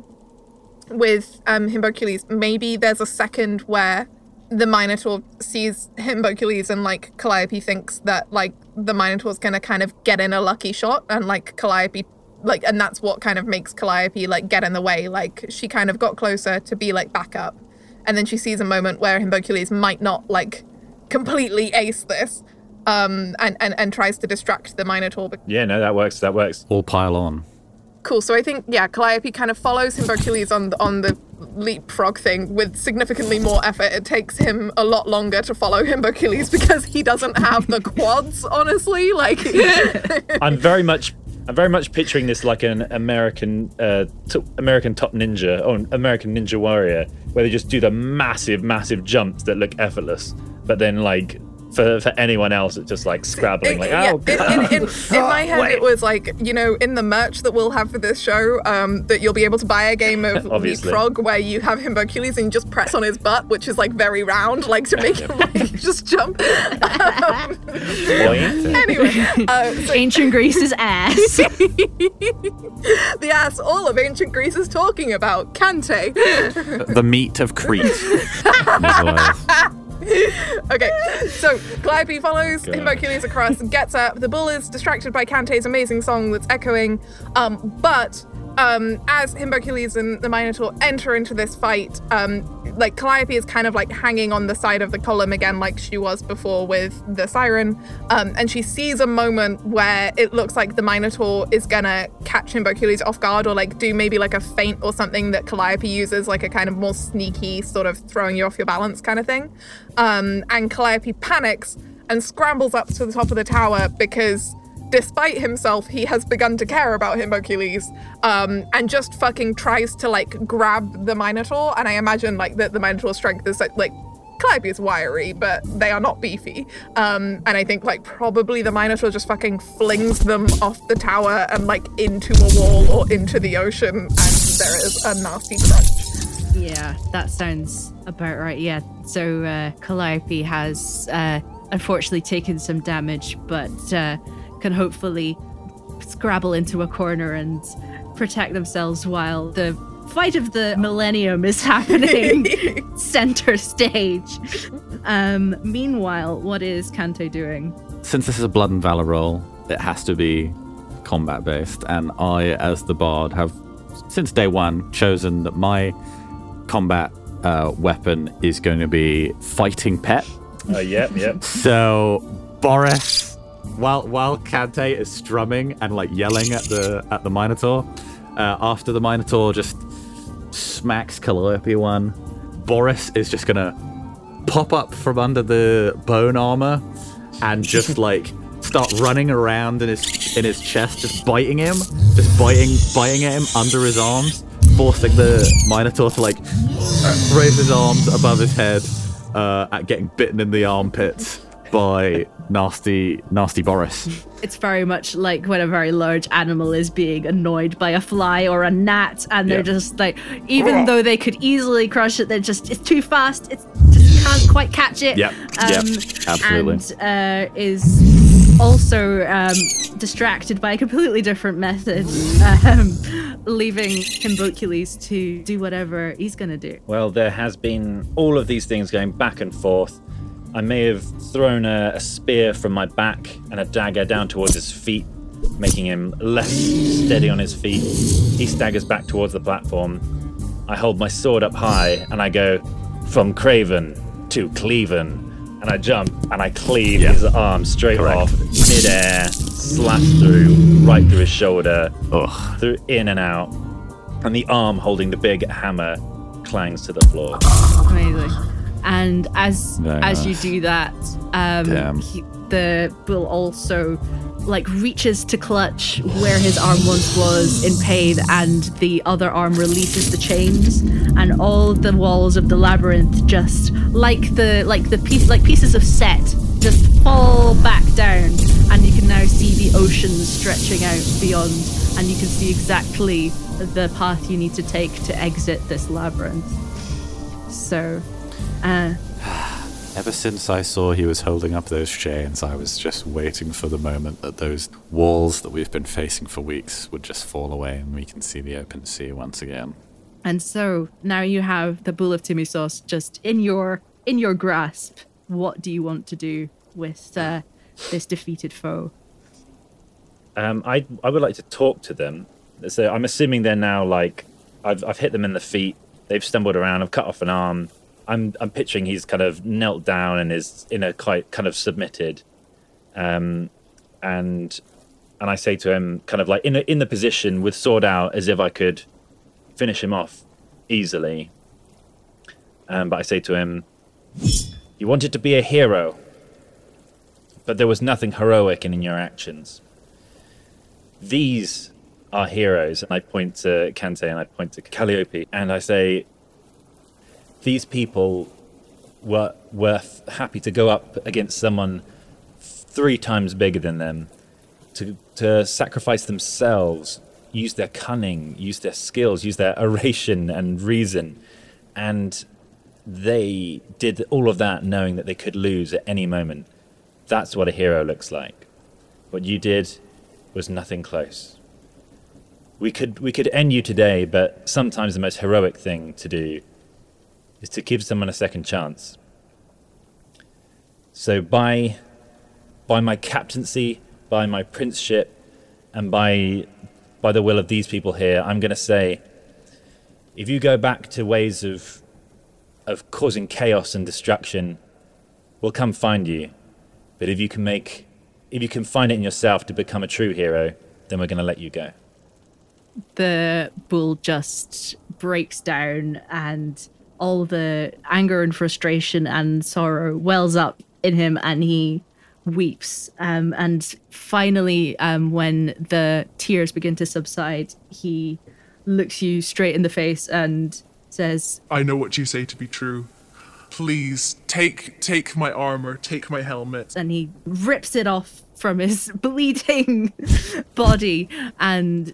with um Himbocules, maybe there's a second where the Minotaur sees Himbocules and like Calliope thinks that like the Minotaur's gonna kind of get in a lucky shot and like Calliope like and that's what kind of makes Calliope like get in the way. Like she kind of got closer to be like backup. And then she sees a moment where Himbocules might not like completely ace this. Um and, and, and tries to distract the Minotaur. But Yeah, no, that works. That works. All pile on. cool. So I think yeah, Calliope kind of follows Himbocules on the, on the leapfrog thing with significantly more effort. It takes him a lot longer to follow him Himbocules because he doesn't have the quads. Honestly, like I'm very much I'm very much picturing this like an American uh, t- American top ninja or an American ninja warrior where they just do the massive massive jumps that look effortless, but then like for for anyone else it's just like scrabbling like yeah, oh in, in, in, in my head, Wait. it was like you know, in the merch that we'll have for this show, um, that you'll be able to buy a game of Obviously. leapfrog where you have Himbocules and you just press on his butt, which is like very round, like to make him like just jump. Um, anyway, uh, so Ancient Greece's ass. the ass all of ancient Greece is talking about Kante. The meat of Crete. okay, so Calliope follows God. Himbocules across, gets up. The bull is distracted by Kante's amazing song that's echoing. Um, but um, as Himbocules and the Minotaur enter into this fight, um, like Calliope is kind of like hanging on the side of the column again, like she was before with the siren. Um, and she sees a moment where it looks like the Minotaur is gonna catch Himbocules off guard or like do maybe like a feint or something that Calliope uses, like a kind of more sneaky sort of throwing you off your balance kind of thing. Um, and Calliope panics and scrambles up to the top of the tower because despite himself, he has begun to care about Himbocules um, and just fucking tries to like grab the Minotaur. And I imagine like that the Minotaur's strength is like, like Calliope is wiry, but they are not beefy. Um, and I think like probably the Minotaur just fucking flings them off the tower and like into a wall or into the ocean, and there is a nasty crunch. Yeah, that sounds about right. Yeah. So uh, Calliope has uh, unfortunately taken some damage, but uh, can hopefully scrabble into a corner and protect themselves while the fight of the millennium is happening center stage. Um, meanwhile, what is Kante doing? Since this is a blood and valor roll, it has to be combat based, and I, as the bard, have since day one chosen that my combat uh, weapon is going to be fighting pet. Uh, yep, yep. So Boris, while while Kante is strumming and like yelling at the at the Minotaur, uh, after the Minotaur just smacks Calliope one, Boris is just gonna pop up from under the bone armor and just like start running around in his in his chest, just biting him, just biting biting at him under his arms, forcing the Minotaur to like raise his arms above his head uh, at getting bitten in the armpits by nasty nasty Boris. It's very much like when a very large animal is being annoyed by a fly or a gnat, and they're Yeah. just like, even though they could easily crush it, they're just it's too fast. It's just can't quite catch it. Yep, yep, absolutely. And uh, is also um, distracted by a completely different method, um, leaving Himbocules to do whatever he's going to do. Well, there has been all of these things going back and forth. I may have thrown a, a spear from my back and a dagger down towards his feet, making him less steady on his feet. He staggers back towards the platform. I hold my sword up high and I go, from Craven to Cleven. And I jump and I cleave his arm straight off, midair, slash through, right through his shoulder, through in and out. And the arm holding the big hammer clangs to the floor. Amazing. And as Very as you do that, um, he, the bull also like reaches to clutch where his arm once was in pain, and the other arm releases the chains, and all the walls of the labyrinth just like the like the piece like pieces of set just fall back down, and you can now see the ocean stretching out beyond, and you can see exactly the path you need to take to exit this labyrinth. So, uh, Ever since I saw he was holding up those chains, I was just waiting for the moment that those walls that we've been facing for weeks would just fall away and we can see the open sea once again. and so now you have the bull of Timisos just in your in your grasp. What do you want to do with uh, this defeated foe? Um, I I would like to talk to them. So I'm assuming they're now like I've I've hit them in the feet. They've stumbled around. I've cut off an arm. I'm I'm picturing he's kind of knelt down and is in a quite kind of submitted, um, and and I say to him kind of like in a, in the position with sword out as if I could finish him off easily. Um, but I say to him, "You wanted to be a hero, but there was nothing heroic in your actions." these are heroes. And I point to Kante and I point to Calliope and I say, these people were, were happy to go up against someone three times bigger than them, to, to sacrifice themselves, use their cunning, use their skills, use their oration and reason. And they did all of that knowing that they could lose at any moment. That's what a hero looks like. What you did was nothing close. We could we could end you today, but sometimes the most heroic thing to do is to give someone a second chance. So by by my captaincy, by my princeship, and by by the will of these people here, I'm going to say, if you go back to ways of of causing chaos and destruction, we'll come find you. But if you can make if you can find it in yourself to become a true hero, then we're going to let you go. the bull just breaks down and all the anger and frustration and sorrow wells up in him and he weeps um, and finally um, when the tears begin to subside he looks you straight in the face and says I know what you say to be true. Please take take my armor, take my helmet. and he rips it off from his bleeding body and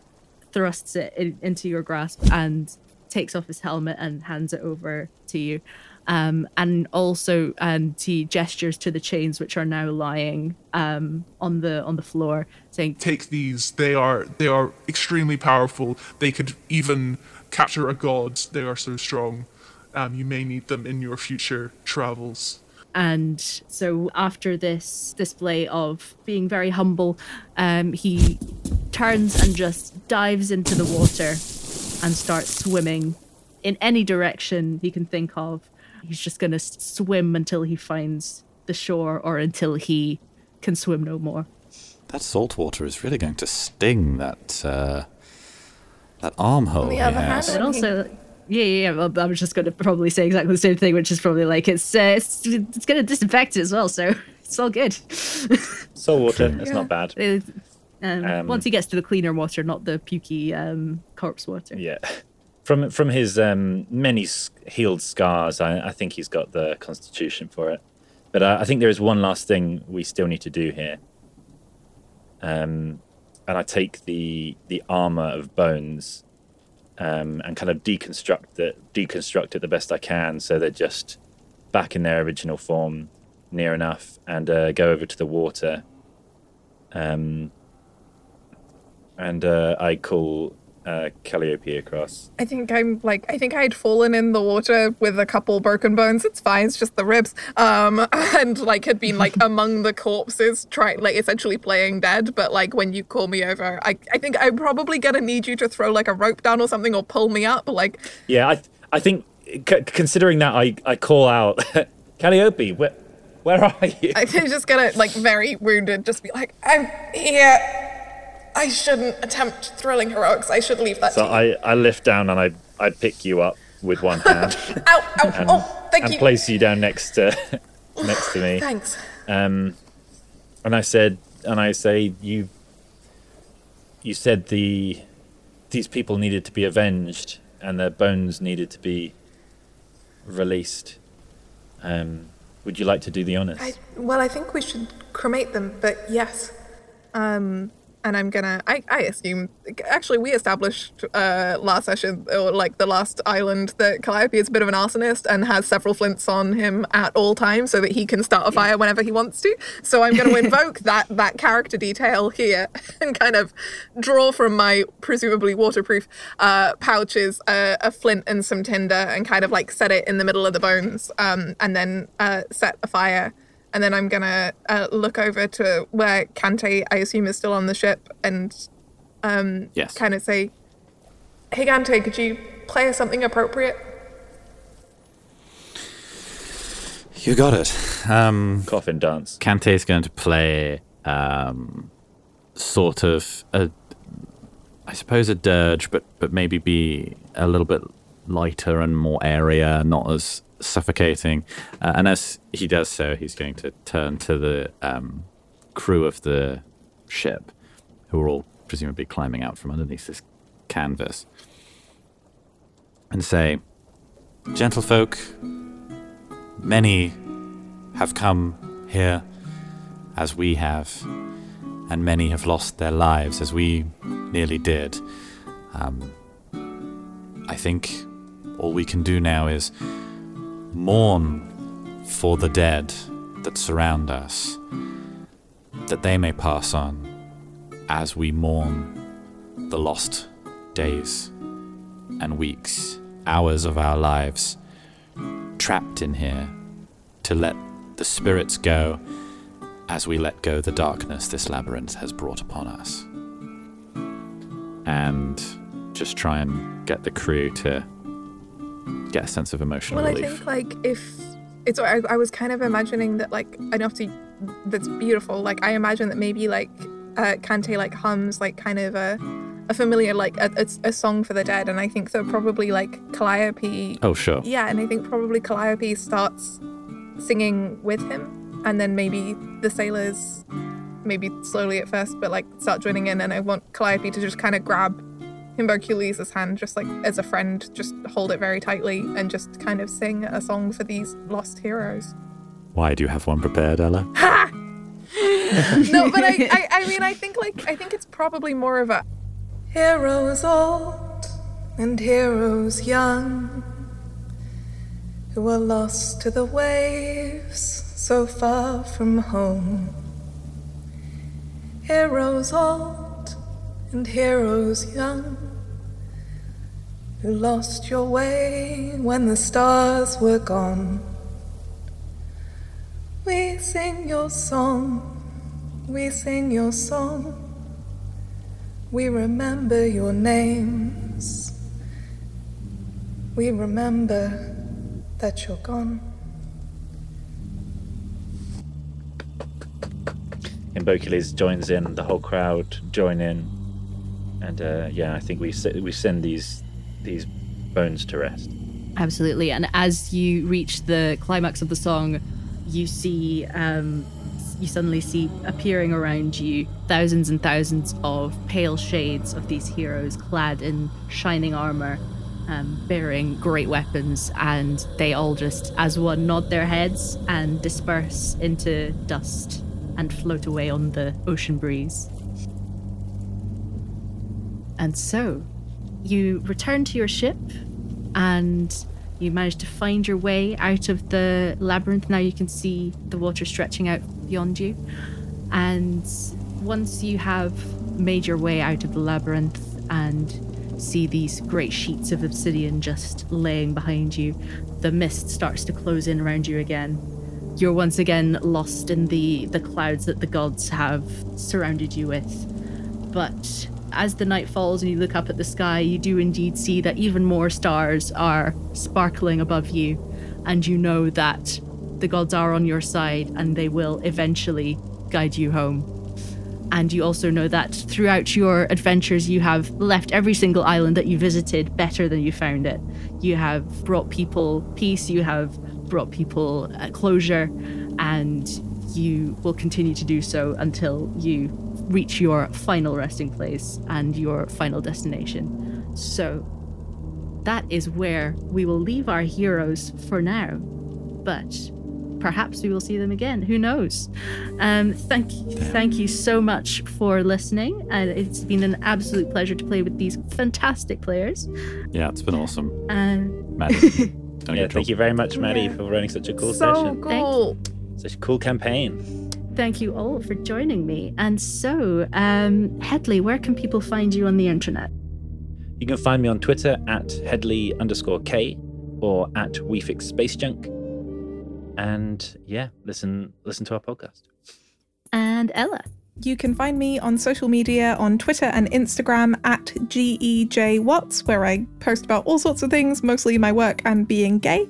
thrusts it in, into your grasp and takes off his helmet and hands it over to you. Um, and also, and he gestures to the chains which are now lying um, on the on the floor, saying, Take these. They are they are extremely powerful. They could even capture a god. They are so strong. Um, you may need them in your future travels. And so after this display of being very humble, um, he turns and just dives into the water and starts swimming in any direction he can think of. He's just going to swim until he finds the shore or until he can swim no more. That salt water is really going to sting that uh, that armhole he has. But also, yeah, yeah, yeah. I was just going to probably say exactly the same thing, which is probably like it's uh, it's, it's going to disinfect it as well, so it's all good. Salt water, it's not bad. It- um, Um, once he gets to the cleaner water, not the pukey um, corpse water. Yeah. From from his um, many healed scars, I, I think he's got the constitution for it. But uh, I think there is one last thing we still need to do here. Um, and I take the the armor of bones um, and kind of deconstruct it, deconstruct it the best I can, so they're just back in their original form near enough and uh, go over to the water. Um, and uh, I call uh, Calliope across. I think I'm like I think I'd fallen in the water with a couple broken bones. It's fine, it's just the ribs. Um and like had been like among the corpses, trying like essentially playing dead. But like when you call me over, I I think I'm probably gonna need you to throw like a rope down or something or pull me up. Like Yeah, I I think c- considering that I I call out Calliope, where where are you? I'm just gonna like very wounded, just be like, I'm here. I shouldn't attempt thrilling heroics. I should leave that So. I I lift down and I I pick you up with one hand Ow, ow, and, oh, thank and you. And place you down next to next to me. Thanks. Um, and I said, and I say, you, you said the, these people needed to be avenged, and their bones needed to be released. Um, would you like to do the honors? I, well, I think we should cremate them, but yes. Um, and I'm gonna. I, I assume. Actually, we established uh, last session, or like the last island, that Calliope is a bit of an arsonist and has several flints on him at all times, so that he can start a fire whenever he wants to. So I'm going to invoke that that character detail here and kind of draw from my presumably waterproof uh, pouches uh, a flint and some tinder and kind of like set it in the middle of the bones, um, and then uh, set a fire and then I'm gonna uh, look over to where Kante, I assume, is still on the ship, and um, Yes. kind of say, "Hey, Kante, could you play us something appropriate?" You got it. Um, Coffin dance. Kante is going to play um, sort of a, I suppose a dirge, but but maybe be a little bit lighter and more area, not as suffocating. Uh, and as he does so, he's going to turn to the um, crew of the ship, who are all presumably climbing out from underneath this canvas, and say, "Gentlefolk, many have come here as we have, and many have lost their lives as we nearly did. Um, I think all we can do now is mourn for the dead that surround us, that they may pass on as we mourn the lost days and weeks, hours of our lives trapped in here to let the spirits go as we let go the darkness this labyrinth has brought upon us. And just try and get the crew to get a sense of emotional Well, I think like if it's I, I was kind of imagining that like enough to that's beautiful. Like I imagine that maybe like uh, Kante like hums like kind of a a familiar like a, a, a song for the dead, and I think that probably like Calliope. Oh, sure. Yeah, and I think probably Calliope starts singing with him, and then maybe the sailors, maybe slowly at first, but like start joining in. And I want Calliope to just kind of grab Himbocules' hand, just like as a friend, just hold it very tightly and just kind of sing a song for these lost heroes. Why do you have one prepared, Ella? Ha! no, but I, I, I mean, I think like I think it's probably more of a heroes old and heroes young who are lost to the waves so far from home. Heroes old and heroes young who lost your way when the stars were gone. We sing your song, we sing your song. We remember your names. We remember that you're gone. Himbocules joins in, the whole crowd join in, and uh, yeah, I think we we send these these bones to rest. Absolutely. And as you reach the climax of the song, you see, um, you suddenly see appearing around you thousands and thousands of pale shades of these heroes clad in shining armor, um, bearing great weapons, and they all just, as one, nod their heads and disperse into dust and float away on the ocean breeze. And so, you return to your ship and You manage to find your way out of the labyrinth. Now you can see the water stretching out beyond you. And once you have made your way out of the labyrinth and see these great sheets of obsidian just laying behind you, the mist starts to close in around you again. You're once again lost in the, the clouds that the gods have surrounded you with. But as the night falls and you look up at the sky, you do indeed see that even more stars are sparkling above you, and you know that the gods are on your side and they will eventually guide you home. And you also know that throughout your adventures, you have left every single island that you visited better than you found it. You have brought people peace, you have brought people uh, closure, and you will continue to do so until you reach your final resting place and your final destination. So, that is where we will leave our heroes for now. But perhaps we will see them again. Who knows? Um, thank you, thank you so much for listening, and it's been an absolute pleasure to play with these fantastic players. Yeah, it's been awesome. Um, Maddie, done a Yeah, good thank you very much, Maddie, for running such a cool so session. cool. Such a cool campaign. Thank you all for joining me. And so, um, Headley, where can people find you on the internet? You can find me on Twitter at Headley underscore K or at WeFix Space Junk. And yeah, listen listen to our podcast. And Ella. You can find me on social media on Twitter and Instagram at GEJWatts, where I post about all sorts of things, mostly my work and being gay.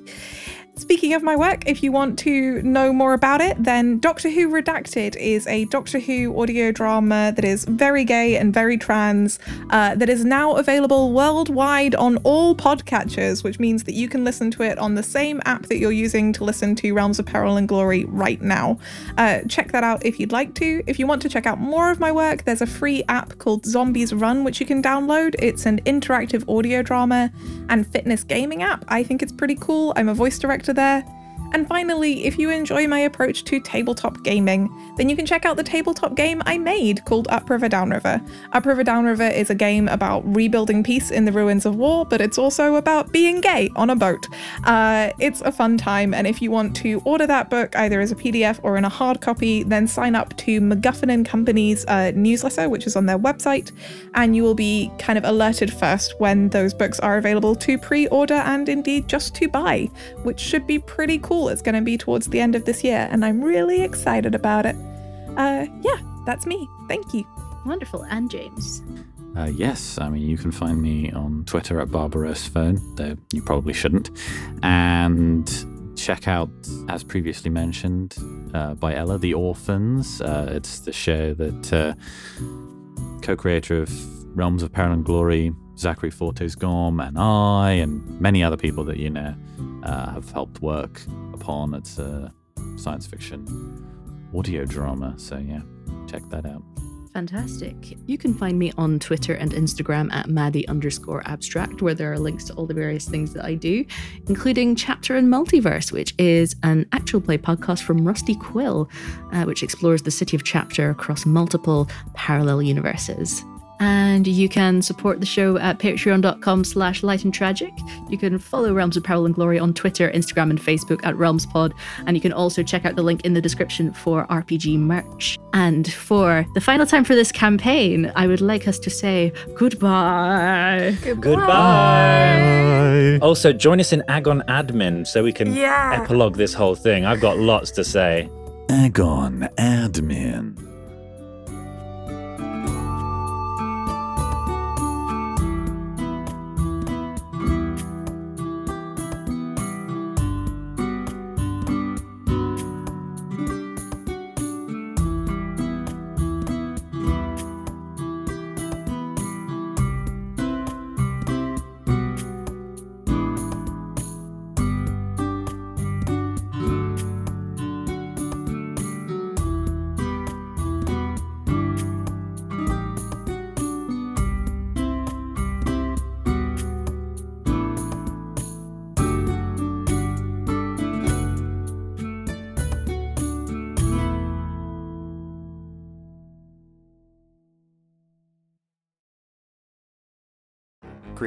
Speaking of my work, if you want to know more about it, then Doctor Who Redacted is a Doctor Who audio drama that is very gay and very trans, uh, that is now available worldwide on all podcatchers, which means that you can listen to it on the same app that you're using to listen to Realms of Peril and Glory right now. Uh, check that out if you'd like to. If you want to check out more of my work, there's a free app called Zombies Run, which you can download. It's an interactive audio drama and fitness gaming app. I think it's pretty cool. I'm a voice director there. And finally, if you enjoy my approach to tabletop gaming, then you can check out the tabletop game I made called Upriver Downriver. Upriver Downriver is a game about rebuilding peace in the ruins of war, but it's also about being gay on a boat. Uh, it's a fun time, and if you want to order that book either as a PDF or in a hard copy, then sign up to MacGuffin and Company's uh, newsletter, which is on their website, and you will be kind of alerted first when those books are available to pre order and indeed just to buy, which should be pretty cool. It's going to be towards the end of this year, and I'm really excited about it. Uh, yeah, that's me. Thank you. Wonderful. And James. Uh, yes, I mean, you can find me on Twitter at Barbaros Phone, though you probably shouldn't. And check out, as previously mentioned uh, by Ella, The Orphans. Uh, it's the show that uh, co creator of Realms of Peril and Glory, Zachary Fortes Gorm, and I, and many other people that you know, uh, have helped work upon. It's a science fiction audio drama. So, yeah, check that out. Fantastic. You can find me on Twitter and Instagram at Maddie underscore abstract, where there are links to all the various things that I do, including Chapter and Multiverse, which is an actual play podcast from Rusty Quill, uh, which explores the city of Chapter across multiple parallel universes. And you can support the show at patreon.com slash light and tragic. You can follow Realms of Peril and Glory on Twitter, Instagram, and Facebook at RealmsPod. And you can also check out the link in the description for RPG merch. And for the final time for this campaign, I would like us to say goodbye. Goodbye. Also, join us in Agon Admin so we can Yeah. epilogue this whole thing. I've got lots to say. Agon Admin.